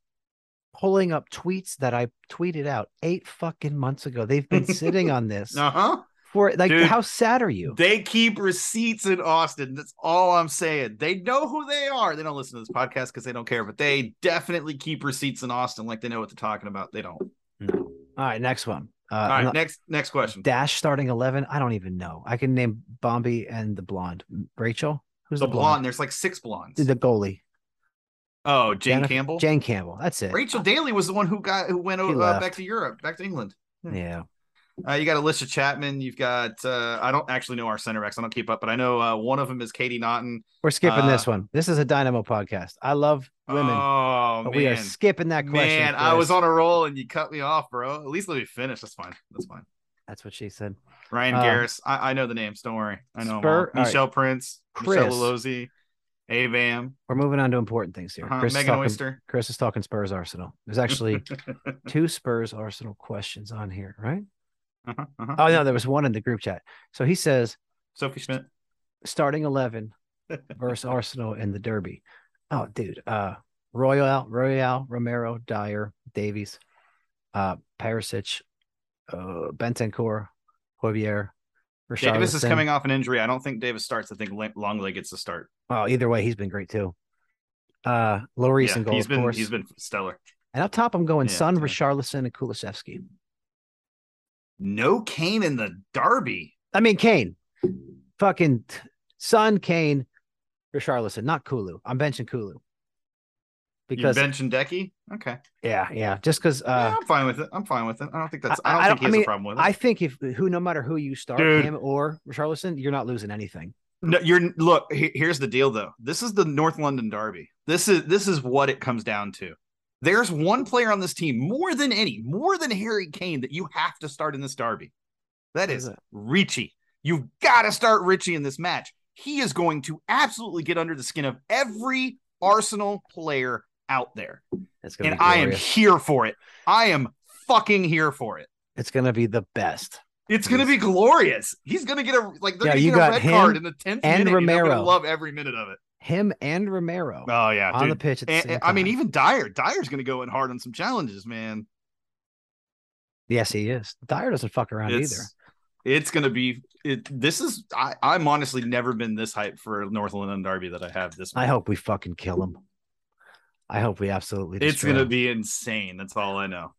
pulling up tweets that I tweeted out eight fucking months ago. They've been sitting on this Uh huh. For like, Dude, how sad are you? They keep receipts in Austin. That's all I'm saying. They know who they are. They don't listen to this podcast because they don't care, but they definitely keep receipts in Austin like they know what they're talking about. They don't. No. All right, next one. Uh, All not- next next question. Dash starting 11. I don't even know. I can name Bombi and the blonde. Rachel? Who's The the, blonde. There's like six blondes. The goalie. oh, Jane Jennifer- Campbell. Jane Campbell. That's it. Rachel Daly was the one who got who went He uh, back to Europe, back to England. Yeah. Uh, you got Allysha Chapman. You've got uh, I don't actually know our center backs. I don't keep up, but I know uh, one of them is Katie Naughton. We're skipping this Uh, one. This is a Dynamo podcast. I love women, Oh man, we are skipping that question. man, I was on a roll and you cut me off, bro. At least let me finish. That's fine. That's fine. That's what she said. Ryan Uh, Garris. I, I know the names. Don't worry. I know Spur- all. all right. Nichelle Prince, Chris. Michelle Lozzi, Avam, We're moving on to important things here. uh-huh, Chris, Megan talking, Oyster. Chris is talking Spurs Arsenal. There's actually two Spurs Arsenal questions on here, right? Uh-huh, uh-huh. Oh no, there was one in the group chat. So he says Sophie Schmidt. starting eleven versus Arsenal in the Derby. Oh, dude. Uh Royal, Royal, Romero, Dyer, Davies, uh, Perisic, uh, Bentancur, Højbjerg, Davis is coming off an injury. I don't think Davis starts. I think Lenglet gets the start. Oh, either way, he's been great too. Uh, Lloris Yeah, and goal, he's of been course. he's been stellar. And up top, I'm going Yeah, Son, yeah. Richarlison, and Kulusevski. No Kane in the Derby. I mean, Kane, fucking Son, Kane, Richarlison, not Kulu. I'm benching Kulu Because you benching Decky. Okay, yeah, yeah, just because yeah, uh, I'm fine with it. I'm fine with it. I don't think that's. I- I, don't I think don't- I mean, a problem with it. I think if who, no matter who you start, Dude. him or Richarlison, you're not losing anything. No, you're look. Here's the deal, though. This is the North London Derby. This is this is what it comes down to. There's one player on this team more than any, more than Harry Kane, that you have to start in this derby. That is? Richie. You've got to start Richie in this match. He is going to absolutely get under the skin of every Arsenal player out there, It's gonna and be I am here for it. I am fucking here for it. It's gonna be the best. It's gonna be glorious. He's gonna get a like they're Yeah, gonna you get a red him card in the tenth and minute. and I'm gonna Romero. love every minute of it. Him and Romero Oh yeah, on the pitch at the And- same and- I mean, even Dyer. Dyer's gonna go in hard on some challenges, man. yes, he is. Dyer doesn't fuck around It's either. it's gonna be. It. This is. I. I'm honestly never been this hyped for North London Derby that I have this. I hope we fucking kill him. I hope we absolutely. it's gonna be insane. That's all I know.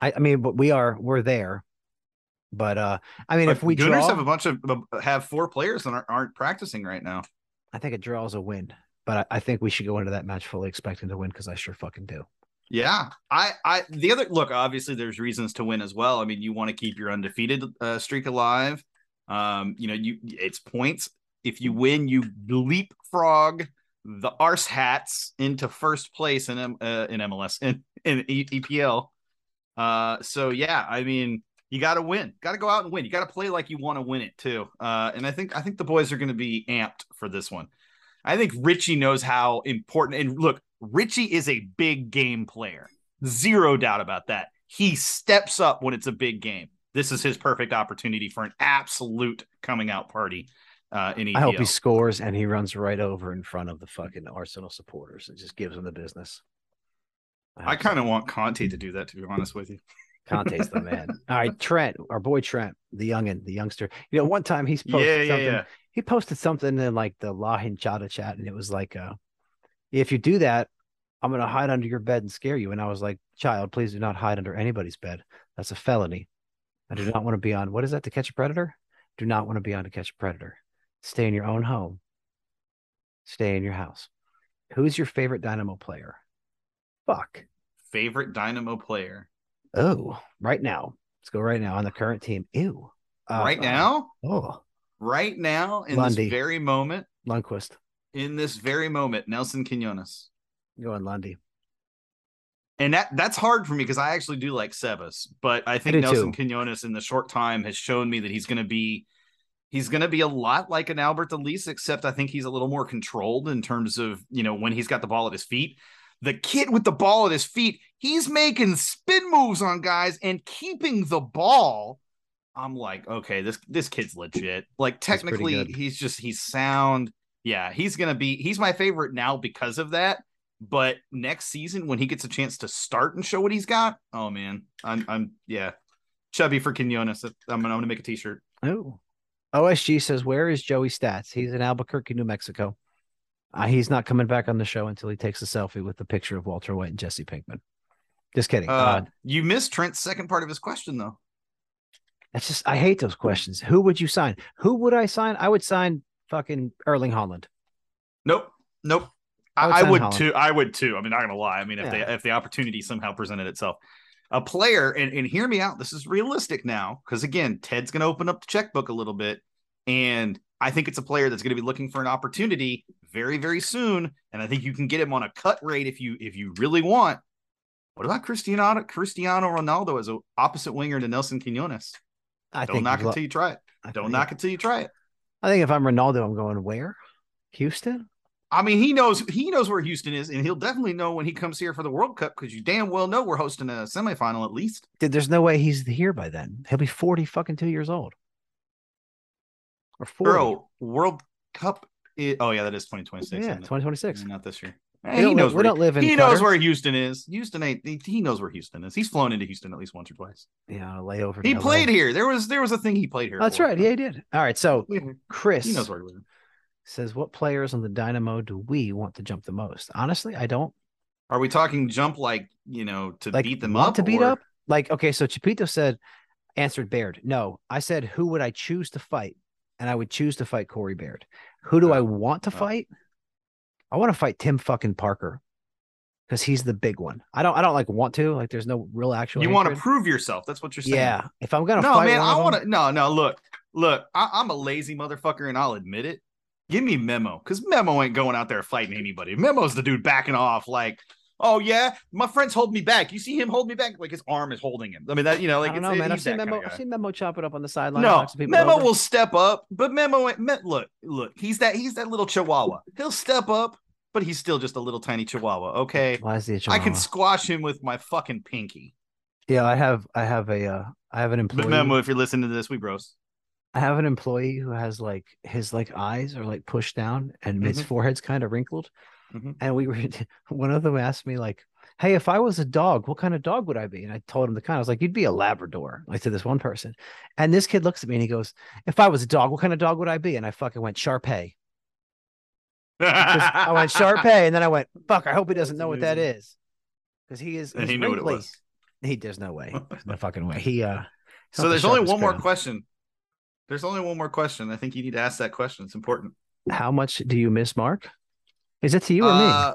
I, I mean, but we are we're there. But uh, I mean, if we Gooners draw, have a bunch of have four players that aren't, aren't practicing right now. I think a draw is a win. But I, I think we should go into that match fully expecting to win because I sure fucking do. Yeah, I, I, the other look. Obviously, there's reasons to win as well. I mean, you want to keep your undefeated uh, streak alive. Um, you know, you it's points. If you win, you leapfrog the arse hats into first place in uh, in MLS in in EPL. Uh, so yeah, I mean, you got to win. Got to go out and win. You got to play like you want to win it too. Uh, and I think I think the boys are going to be amped for this one. I think Richie knows how important. And look, Richie is a big game player. Zero doubt about that. He steps up when it's a big game. This is his perfect opportunity for an absolute coming out party uh, in EPL. I hope he scores and he runs right over in front of the fucking Arsenal supporters and just gives them the business. I kind of want Conte to do that, to be honest with you. Conte's the man. All right, Trent, our boy Trent, the youngin, the youngster. You know, one time he's posted Yeah, yeah, something. yeah. He posted something in like the La Hinchada chat, and it was like, uh, if you do that, I'm gonna hide under your bed and scare you. And I was like, child, please do not hide under anybody's bed. That's a felony. I do not want to be on what is that to catch a predator? Do not want to be on to catch a predator. Stay in your own home. Stay in your house. Who's your favorite Dynamo player? Fuck. Favorite Dynamo player Oh, right now. Let's go right now on the current team. Ew. Uh, right uh, now, Oh, right now, in Lundy. this very moment, Lundqvist. in this very moment, Nelson Quinones. Go on, Lundy. And that that's hard for me because I actually do like Sebas, but I think do Nelson too. Quinones in the short time has shown me that he's going to be he's going to be a lot like an Alberth Elis, except I think he's a little more controlled in terms of you know when he's got the ball at his feet. The kid with the ball at his feet, he's making spin moves on guys and keeping the ball. I'm like, okay, this this kid's legit. Like technically, he's just he's sound. Yeah, he's gonna be he's my favorite now because of that. But next season, when he gets a chance to start and show what he's got, oh man, I'm I'm yeah, chubby for Quinones. I'm gonna, I'm gonna make a t-shirt. Oh, OSG says, "Where is Joey Stats? He's in Albuquerque, New Mexico. Uh, he's not coming back on the show until he takes a selfie with the picture of Walter White and Jesse Pinkman." Just kidding. Uh, Uh, you missed Trent's second part of his question though. that's just I hate those questions. Who would you sign? Who would I sign? I would sign fucking Erling Haaland. Nope, nope. I would I, would Haaland. too. I would too. I mean, not gonna lie. I mean, if Yeah. the if the opportunity somehow presented itself, a player and and hear me out. This is realistic now because again, Ted's gonna open up the checkbook a little bit, and I think it's a player that's gonna be looking for an opportunity very very soon, and I think you can get him on a cut rate if you if you really want. What about Cristiano Cristiano Ronaldo as an opposite winger to Nelson Quinones? I Don't think knock it lo- till you try it. I Don't knock it till you try it. I think if I'm Ronaldo, I'm going where? Houston. I mean, he knows he knows where Houston is, and he'll definitely know when he comes here for the World Cup because you damn well know we're hosting a semifinal at least. Dude, there's no way he's here by then. He'll be 40 fucking two years old. Or 40. Bro, World Cup. i- oh yeah, that is 2026. yeah, 2026. Not this year. We Eh, he live- knows we where don't live in He knows where Houston is. Houston ain't. He, he knows where Houston is. He's flown into Houston at least once or twice. Yeah, lay over. He to LA. played here. There was there was a thing he played here. That's for. right. Yeah, he did. All right. So Chris He knows where he lives. says, "What players on the Dynamo do we want to jump the most?" Honestly, I don't Are we talking jump like you know to like beat them up to beat or- up. Like, okay, so Chipito said, answered Baird. No, I said, who would I choose to fight? And I would choose to fight Corey Baird. Who do I oh, want to Oh. fight? I want to fight Tim fucking Parker because he's the big one. I don't. I don't like want to. Like, there's no real actual. You want to prove yourself. That's what you're saying. Yeah. If I'm gonna no, fight man, I want to. No, no. Look, look. I, I'm a lazy motherfucker, and I'll admit it. Give me Memo, because Memo ain't going out there fighting anybody. Memo's the dude backing off, like, oh yeah, my friend's hold me back. You see him hold me back, like his arm is holding him. I mean, that you know, like I don't it's, know, man. I've seen Memo. I've seen Memo chop it up on the sideline. No, Memo over. will step up, but Memo, look, look, he's that he's that little Chihuahua. He'll step up, but he's still just a little tiny Chihuahua. Okay, Why is he I can squash him with my fucking pinky. Yeah, I have. I have a. Uh, I have an employee. But Memo, if you're listening to this, we bros. I have an employee who has like his like eyes are like pushed down and his Mhm. forehead's kind of wrinkled. Mhm. And we were one of them asked me like, "Hey, if I was a dog, what kind of dog would I be?" And I told him the kind. I was like, "You'd be a Labrador," I said this one person. And this kid looks at me and he goes, "If I was a dog, what kind of dog would I be?" And I fucking went Sharpei. I went Sharpei, and then I went, "Fuck!" I hope he doesn't That's know what that is," because he is. And he knew what it was. He there's no way. There's no fucking way. He uh. So the there's only sharpest one more question. There's only one more question. I think you need to ask that question. It's important. How much do you miss Mark? Is it to you or me? Uh,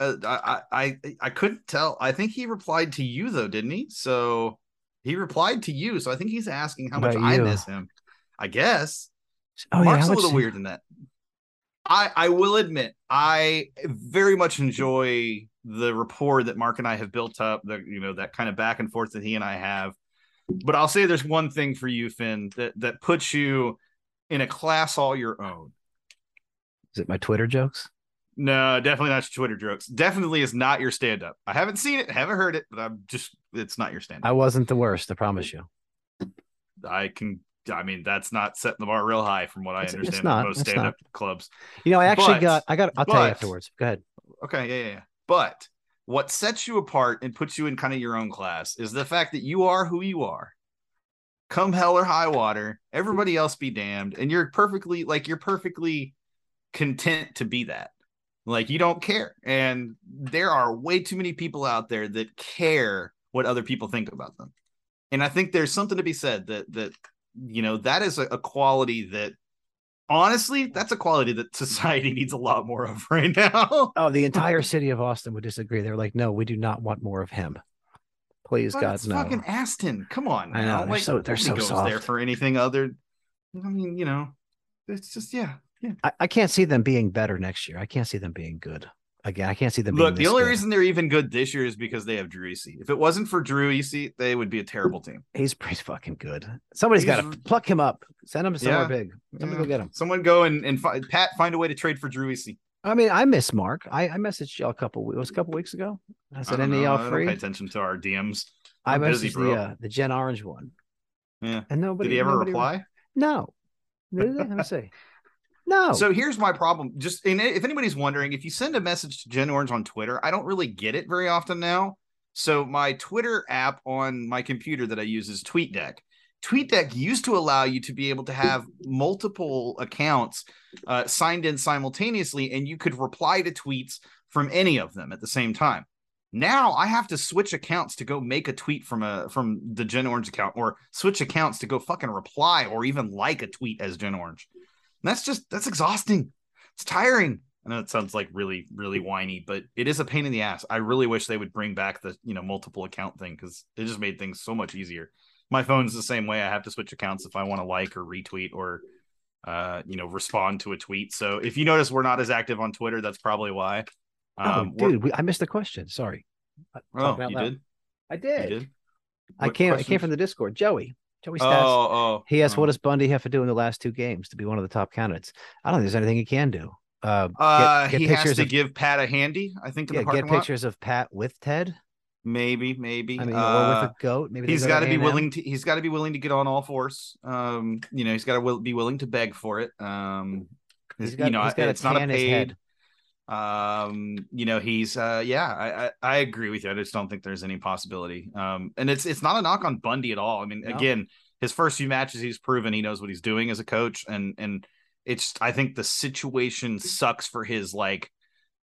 uh, I, I I couldn't tell. I think he replied to you though, didn't he? So he replied to you. So I think he's asking how much About I miss him. I guess Oh yeah, Mark's how a much- little weird than that. I I will admit I very much enjoy the rapport that Mark and I have built up. The you know that kind of back and forth that he and I have. But I'll say there's one thing for you, Finn, that that puts you in a class all your own. Is it my Twitter jokes? No, definitely not your Twitter jokes. Definitely is not your stand up. I haven't seen it, haven't heard it, but I'm just it's not your stand up. I wasn't the worst, I promise you. I, can I mean that's not setting the bar real high from what I It's- it's understand not, most stand up clubs. You know, I actually But- got I got I'll tell you afterwards. Go ahead. Okay, yeah, yeah, yeah. But what sets you apart and puts you in kind of your own class is the fact that you are who you are. Come hell or high water, everybody else be damned, and you're perfectly like you're perfectly content to be that. Like you don't care. And there are way too many people out there that care what other people think about them. And I think there's something to be said that that you know that is a, a quality that honestly that's a quality that society needs a lot more of right now. Oh, the entire city of Austin would disagree. They're like, no, we do not want more of him. Please, But God, it's no. fucking Austin. Come on, I know, now. they're like so- they're so goes there for anything other. I mean, you know, it's just yeah, yeah. I, I can't see them being better next year. I can't see them being good. Again, I can't see them Look, the only good. reason they're even good this year is because they have Driussi. If it wasn't for Driussi, they would be a terrible team. he's pretty fucking good. Somebody's got to pluck him up. Send him somewhere Yeah. big. Somebody Yeah. go get him. Someone go and and fi- Pat find a way to trade for Driussi. I mean, I miss Mark. I, I messaged y'all a couple. It was a couple weeks ago. I said, I "Any y'all I don't free?" pay attention to our DMs. I I'm busy, messaged bro. the uh, the Gen Orange one, Yeah. and nobody. Did he ever reply? No. Did they? Let me see. No. So here's my problem. Just if anybody's wondering, if you send a message to Gen Orange on Twitter, I don't really get it very often now. So my Twitter app on my computer that I use is TweetDeck. TweetDeck used to allow you to be able to have multiple accounts uh, signed in simultaneously, and you could reply to tweets from any of them at the same time. Now I have to switch accounts to go make a tweet from a from the Gen Orange account, or switch accounts to go fucking reply or even like a tweet as Gen Orange. And that's just that's exhausting. It's tiring. I know it sounds like really, really whiny, but it is a pain in the ass. I really wish they would bring back the you know multiple account thing because it just made things so much easier. My phone's the same way. I have to switch accounts if I want to like or retweet or uh you know respond to a tweet. So if you notice we're not as active on Twitter, that's probably why. oh, Um, we're- dude, we, I missed the question. Sorry. oh, you loud. did, I you did. did. I came. I came from the Discord. Joey. Joey Oh, Stats. oh. he asked, oh. "What does Bundy have to do in the last two games to be one of the top candidates?" I don't think there's anything he can do. Uh, get- Uh, get he has to of- give Pat a handy. I think in yeah, the get lot. pictures of Pat with Ted. Maybe, maybe. I mean, or Uh, with a goat. Maybe he's go got to be willing to he's got to be willing to get on all fours um you know he's got to will, be willing to beg for it um He's you got- know he's gotta it's not a paid head. Um you know he's uh yeah I, I i agree with you. I just don't think there's any possibility. Um and it's it's not a knock on bundy at all. I mean No. again his first few matches he's proven he knows what he's doing as a coach. And and it's i think the situation sucks for his like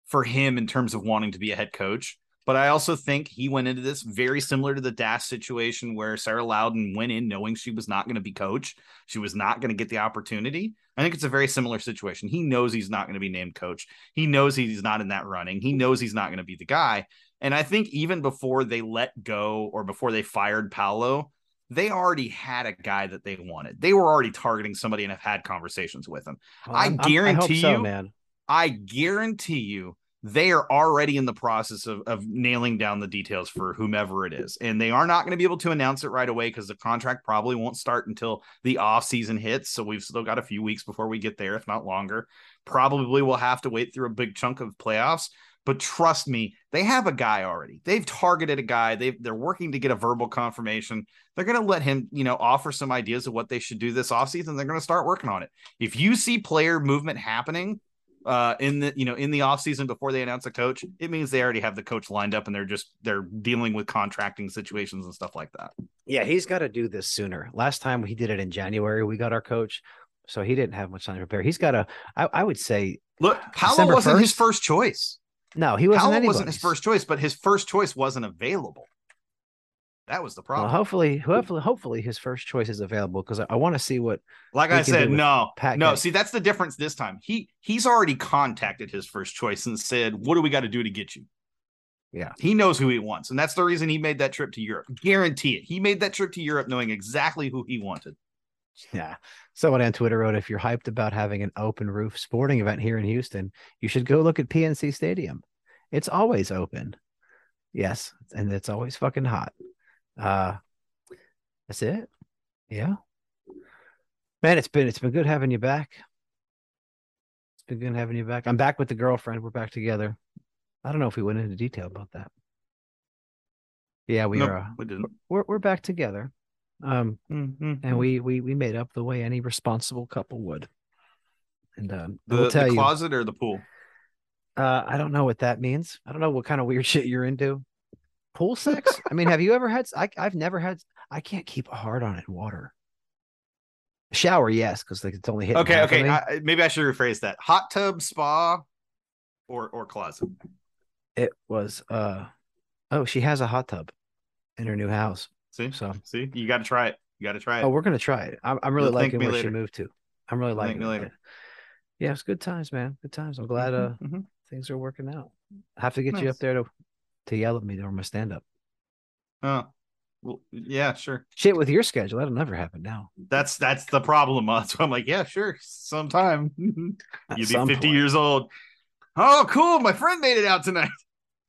for him in terms of wanting to be a head coach but I also think he went into this very similar to the Dash situation where Sarah Lowdon went in knowing she was not going to be coach. She was not going to get the opportunity. I think it's a very similar situation. He knows he's not going to be named coach. He knows he's not in that running. He knows he's not going to be the guy. And I think even before they let go or before they fired Paulo, they already had a guy that they wanted. They were already targeting somebody and have had conversations with him. Well, I I'm- I'm- hope guarantee so, you- man. I guarantee you they are already in the process of, of nailing down the details for whomever it is. And they are not going to be able to announce it right away because the contract probably won't start until the off season hits. So we've still got a few weeks before we get there, if not longer. Probably we'll have to wait through a big chunk of playoffs. But trust me, they have a guy already. They've targeted a guy. They've they're working to get a verbal confirmation. They're going to let him, you know, offer some ideas of what they should do this offseason. They're going to start working on it. If you see player movement happening, uh in the you know in the offseason before they announce a coach it means they already have the coach lined up and they're just they're dealing with contracting situations and stuff like that Yeah, he's got to do this sooner. Last time he did it in January, we got our coach, so he didn't have much time to prepare. He's got to. I, I would say look Paulo wasn't his 1st? choice no. He wasn't. Paulo wasn't his first choice but his first choice wasn't available that was the Well, problem hopefully, hopefully, hopefully, his first choice is available because I, I want to see what. like i said no Pat no see that's the difference this time he he's already contacted his first choice and said what do we got to do to get you Yeah. he knows who he wants and that's the reason he made that trip to europe guarantee it he made that trip to europe knowing exactly who he wanted Yeah. Someone on Twitter wrote, if you're hyped about having an open roof sporting event here in Houston, you should go look at PNC Stadium. It's always open. Yes, and it's always fucking hot. Uh that's it. Yeah. Man, it's been it's been good having you back. It's been good having you back. I'm back with the girlfriend. We're back together. I don't know if we went into detail about that. Yeah, we Nope, are. Uh, we didn't we're we're back together. Um, Mhm. and we we we made up the way any responsible couple would. And um, the, will tell the you, closet or the pool uh, I don't know what that means. I don't know what kind of weird shit you're into. Pool sex? I mean, have you ever had? I I've never had. I can't keep a hard on in water. Shower, yes, because like it's only hitting okay okay. I, maybe i should rephrase that hot tub spa or or closet it was. uh Oh, she has a hot tub in her new house. see So, see you got to try it you got to try it oh, we're gonna try it. I'm I'm really You'll liking where she moved to. I'm really liking it. later. Yeah, it's good times, man. Good times. I'm glad. Uh, Mhm. things are working out. I have to get you up there to to yell at me during my stand up. oh well, yeah sure Shit with your schedule, that'll never happen now. that's that's the problem uh, so i'm like yeah sure sometime you'll some be 50 point. years old oh cool my friend made it out tonight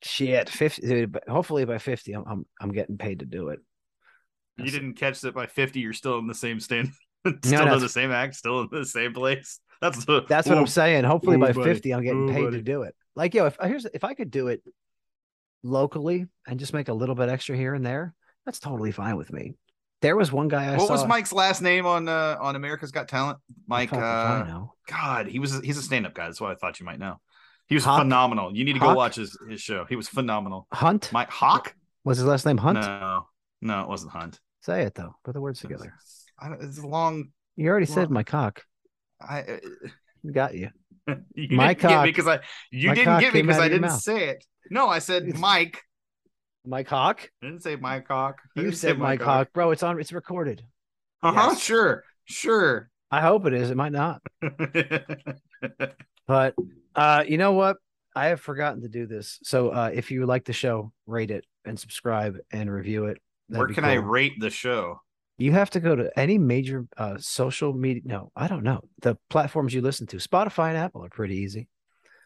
Shit, fifty. but hopefully by fifty, I'm I'm, I'm getting paid to do it. you didn't catch that by 50 you're still in the same stand still no, in the same act still in the same place That's the That's what Ooh, I'm saying. Hopefully Ooh, by buddy. 50, I'm getting Ooh, paid to do it. Like, yo, if here's if I could do it locally and just make a little bit extra here and there, that's totally fine with me. There was one guy I What saw. was Mike's last name on uh on America's Got Talent? Mike I uh know. God, he was he's a stand-up guy. That's why I thought you might know. He was Hawk? phenomenal. You need to go Hawk? watch his, his show. He was phenomenal. Hunt Mike Hawk? was his last name. Hunt. No, no, it wasn't Hunt. Say it though. Put the words together. I it's a long. You already said my cock. I uh, Got you. you My didn't get me because I you didn't get me because I didn't mouth. say it. No, I said It's- Mike. My cock. I didn't say my cock. I You said my cock, bro. It's on. It's recorded. Uh huh. Yes. Sure. Sure. I hope it is. It might not. But uh, you know what? I have forgotten to do this. So uh, if you like the show, rate it and subscribe and review it. That'd Where can I rate the show? You have to go to any major uh, social media. No, I don't know. The platforms you listen to, Spotify and Apple, are pretty easy.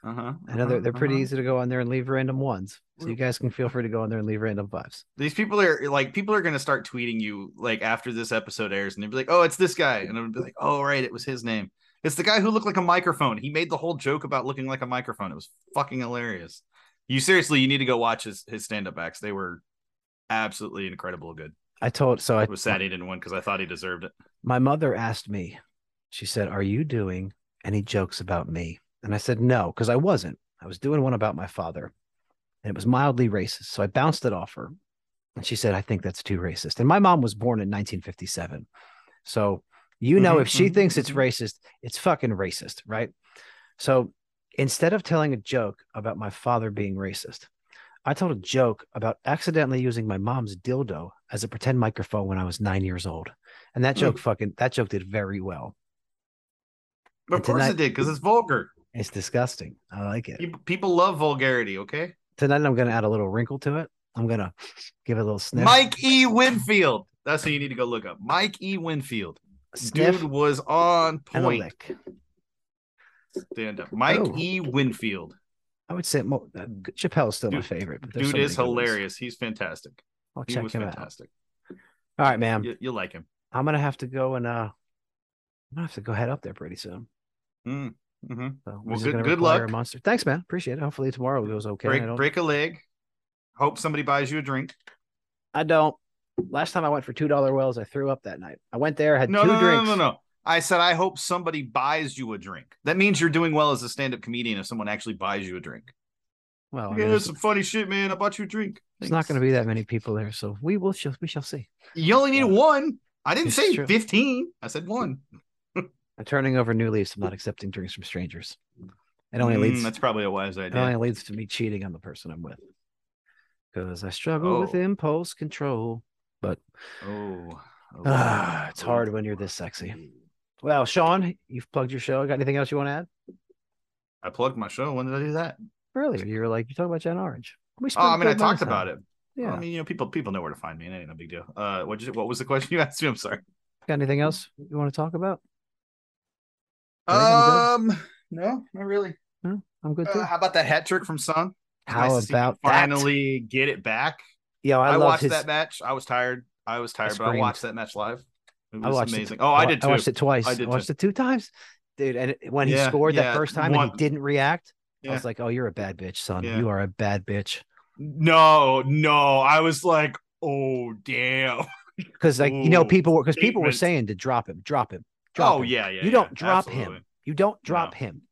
Uh huh. I know they're, they're pretty easy to go on there and leave random ones. So you guys can feel free to go on there and leave random fives. These people are like people are gonna start tweeting you like after this episode airs, and they'll be like, "Oh, it's this guy," and it'll be like, "Oh, right, it was his name. It's the guy who looked like a microphone. He made the whole joke about looking like a microphone. It was fucking hilarious. You seriously, you need to go watch his his stand up acts. They were absolutely incredible. Good. I told so I was sad he didn't win because I thought he deserved it. my mother asked me, she said, Are you doing any jokes about me? And I said, No, because I wasn't. I was doing one about my father, and it was mildly racist. So I bounced it off her. And she said, I think that's too racist. And my mom was born in 1957. So, you know, Mhm, if she thinks it's mhm. racist, it's fucking racist, right? So instead of telling a joke about my father being racist, I told a joke about accidentally using my mom's dildo as a pretend microphone when I was nine years old. And that Hmm. joke fucking that joke did very well. But of course tonight- it did because it's vulgar. It's disgusting. I like it. People, people love vulgarity. Okay. Tonight I'm gonna add a little wrinkle to it. I'm gonna give it a little sniff. Mike E. Winfield. That's who you need to go look up. Mike E. Winfield. sniff Dude was on point. Stand up. Mike Oh. E. Winfield. I would say mo- uh, Chappelle's still my favorite. But Dude is good ones. hilarious. He's fantastic. I'll He check was him out. All right, man. You, you like him. I'm gonna have to go and uh, I'm gonna have to go head up there pretty soon. Mm, mhm. So Well, good- good luck. Monster. Thanks, man. Appreciate it. Hopefully tomorrow goes okay. Break break a leg. Hope somebody buys you a drink. I don't. Last time I went for two dollar wells, I threw up that night. I went there, I had No, two no, no, drinks. no, no, no. I said I hope somebody buys you a drink. That means you're doing well as a stand-up comedian if someone actually buys you a drink. Well, I yeah, mean, there's, some funny shit, man. I bought you a drink. there's not going to be that many people there, so we will. Shall, we shall see. You only need one. I didn't It's say true. 15. I said one. I'm turning over new leaves. I'm not accepting drinks from strangers. It only Mm, leads. that's probably a wise idea. It only leads to me cheating on the person I'm with. Because I struggle with Oh. impulse control. But Oh, oh, ah, it's oh. hard when you're this sexy. Well, Sean, you've plugged your show. Got anything else you want to add? I plugged my show. When did I do that? Earlier, you were like, you're talking about Jen Orange. We Oh, I mean, I talked about it. Yeah. I mean, you know, people people know where to find me. and It ain't no big deal. Uh, what what was the question you asked me? I'm sorry. Got anything else you want to talk about? I Um, no, not really. I'm good. Uh, how about that hat trick from Son? How nice to see him about finally get it back? Yo, I, I, watched his. that match. I was tired. I was tired, but I watched that match live. It I watched amazing. It, oh, I did too. I watched it twice. I I, watched it two times, dude. And when he Yeah, scored yeah, that first time one- and he didn't react, I was like, "Oh, you're a bad bitch, son. Yeah. You are a bad bitch." No, no. I was like, oh damn. Because like you know, people were because people were saying to drop him, drop him, drop oh him. yeah, yeah. you don't yeah, drop absolutely. him. You don't drop No. him.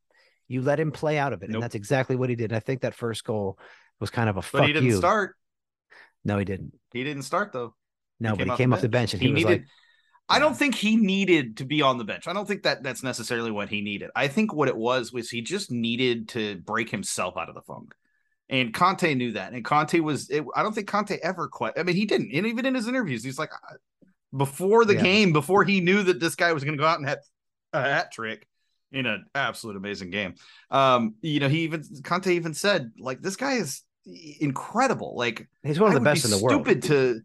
You let him play out of it, Nope. and that's exactly what he did. And I think that first goal was kind of a But fuck he didn't you. start. No, he didn't. He didn't start though. No, but he came off the bench and he, was needed. like, I don't think he needed to be on the bench. I don't think that that's necessarily what he needed. I think what it was was he just needed to break himself out of the funk. And Conte knew that. And Conte was, it, I don't think Conte ever quite, I mean, he didn't. And even in his interviews, he's like, before the Yeah. game, before he knew that this guy was going to go out and have a hat trick in an absolute amazing game. Um, you know, he even, Conte even said, like, this guy is incredible. Like, he's one of I the best be in the world. Stupid to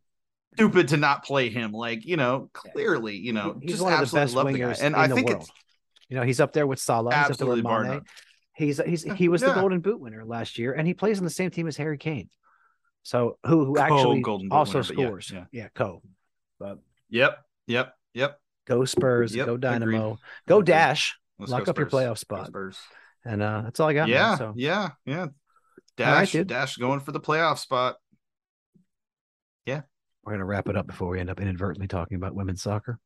stupid to not play him. Like you know, clearly, you know, he's just one of the absolutely best love the wingers guy. And in I the think world. it's You know, he's up there with Salah. He's up there with absolutely Mane. He's he's he was the Golden Boot winner last year, and he plays on the same team as Harry Kane. So who who actually Golden also winner, but yeah, scores? yeah. yeah, Co. But Yep, yep, yep. go Spurs, Yep, go agreed. Dynamo, go Agreed. Dash. Let's Lock up your playoff spot. Spurs. And uh, that's all I got. man. Yeah, So yeah, yeah. right, Dash, dude. Dash going for the playoff spot. We're gonna wrap it up before we end up inadvertently talking about women's soccer.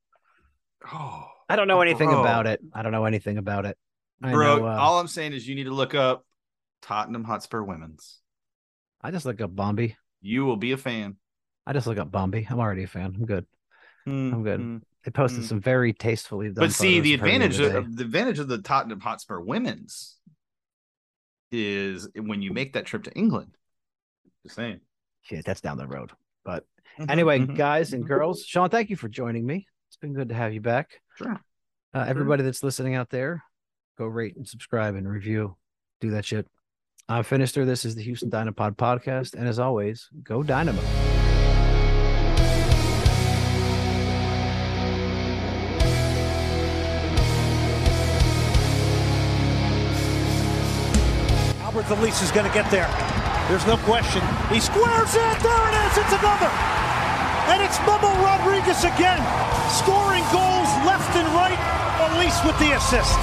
Oh, I don't know anything Bro. about it. I don't know anything about it. I bro. know, uh, all I'm saying is you need to look up Tottenham Hotspur Women's. I just look up Bombi. You will be a fan. I just look up Bombi. I'm already a fan. I'm good. I'm good. Mhm. They posted Mm. some very tastefully done. But see, the advantage of the advantage of the Tottenham Hotspur Women's is when you make that trip to England. Just saying. Shit, that's down the road. But Mhm, anyway, mhm, guys and girls, Sean, thank you for joining me. It's been good to have you back. Sure. Uh, everybody that's listening out there, go rate and subscribe and review. Do that shit. I'm Finister. This is the Houston Dynapod podcast. And as always, go Dynamo. Alberth Elis is going to get there. There's no question. He squares it. There it is. It's another. And it's Memo Rodriguez again, scoring goals left and right. at least with the assist.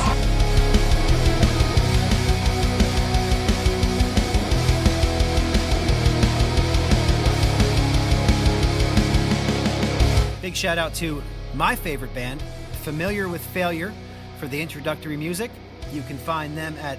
Big shout out to my favorite band, Familiar with Failure, for the introductory music. You can find them at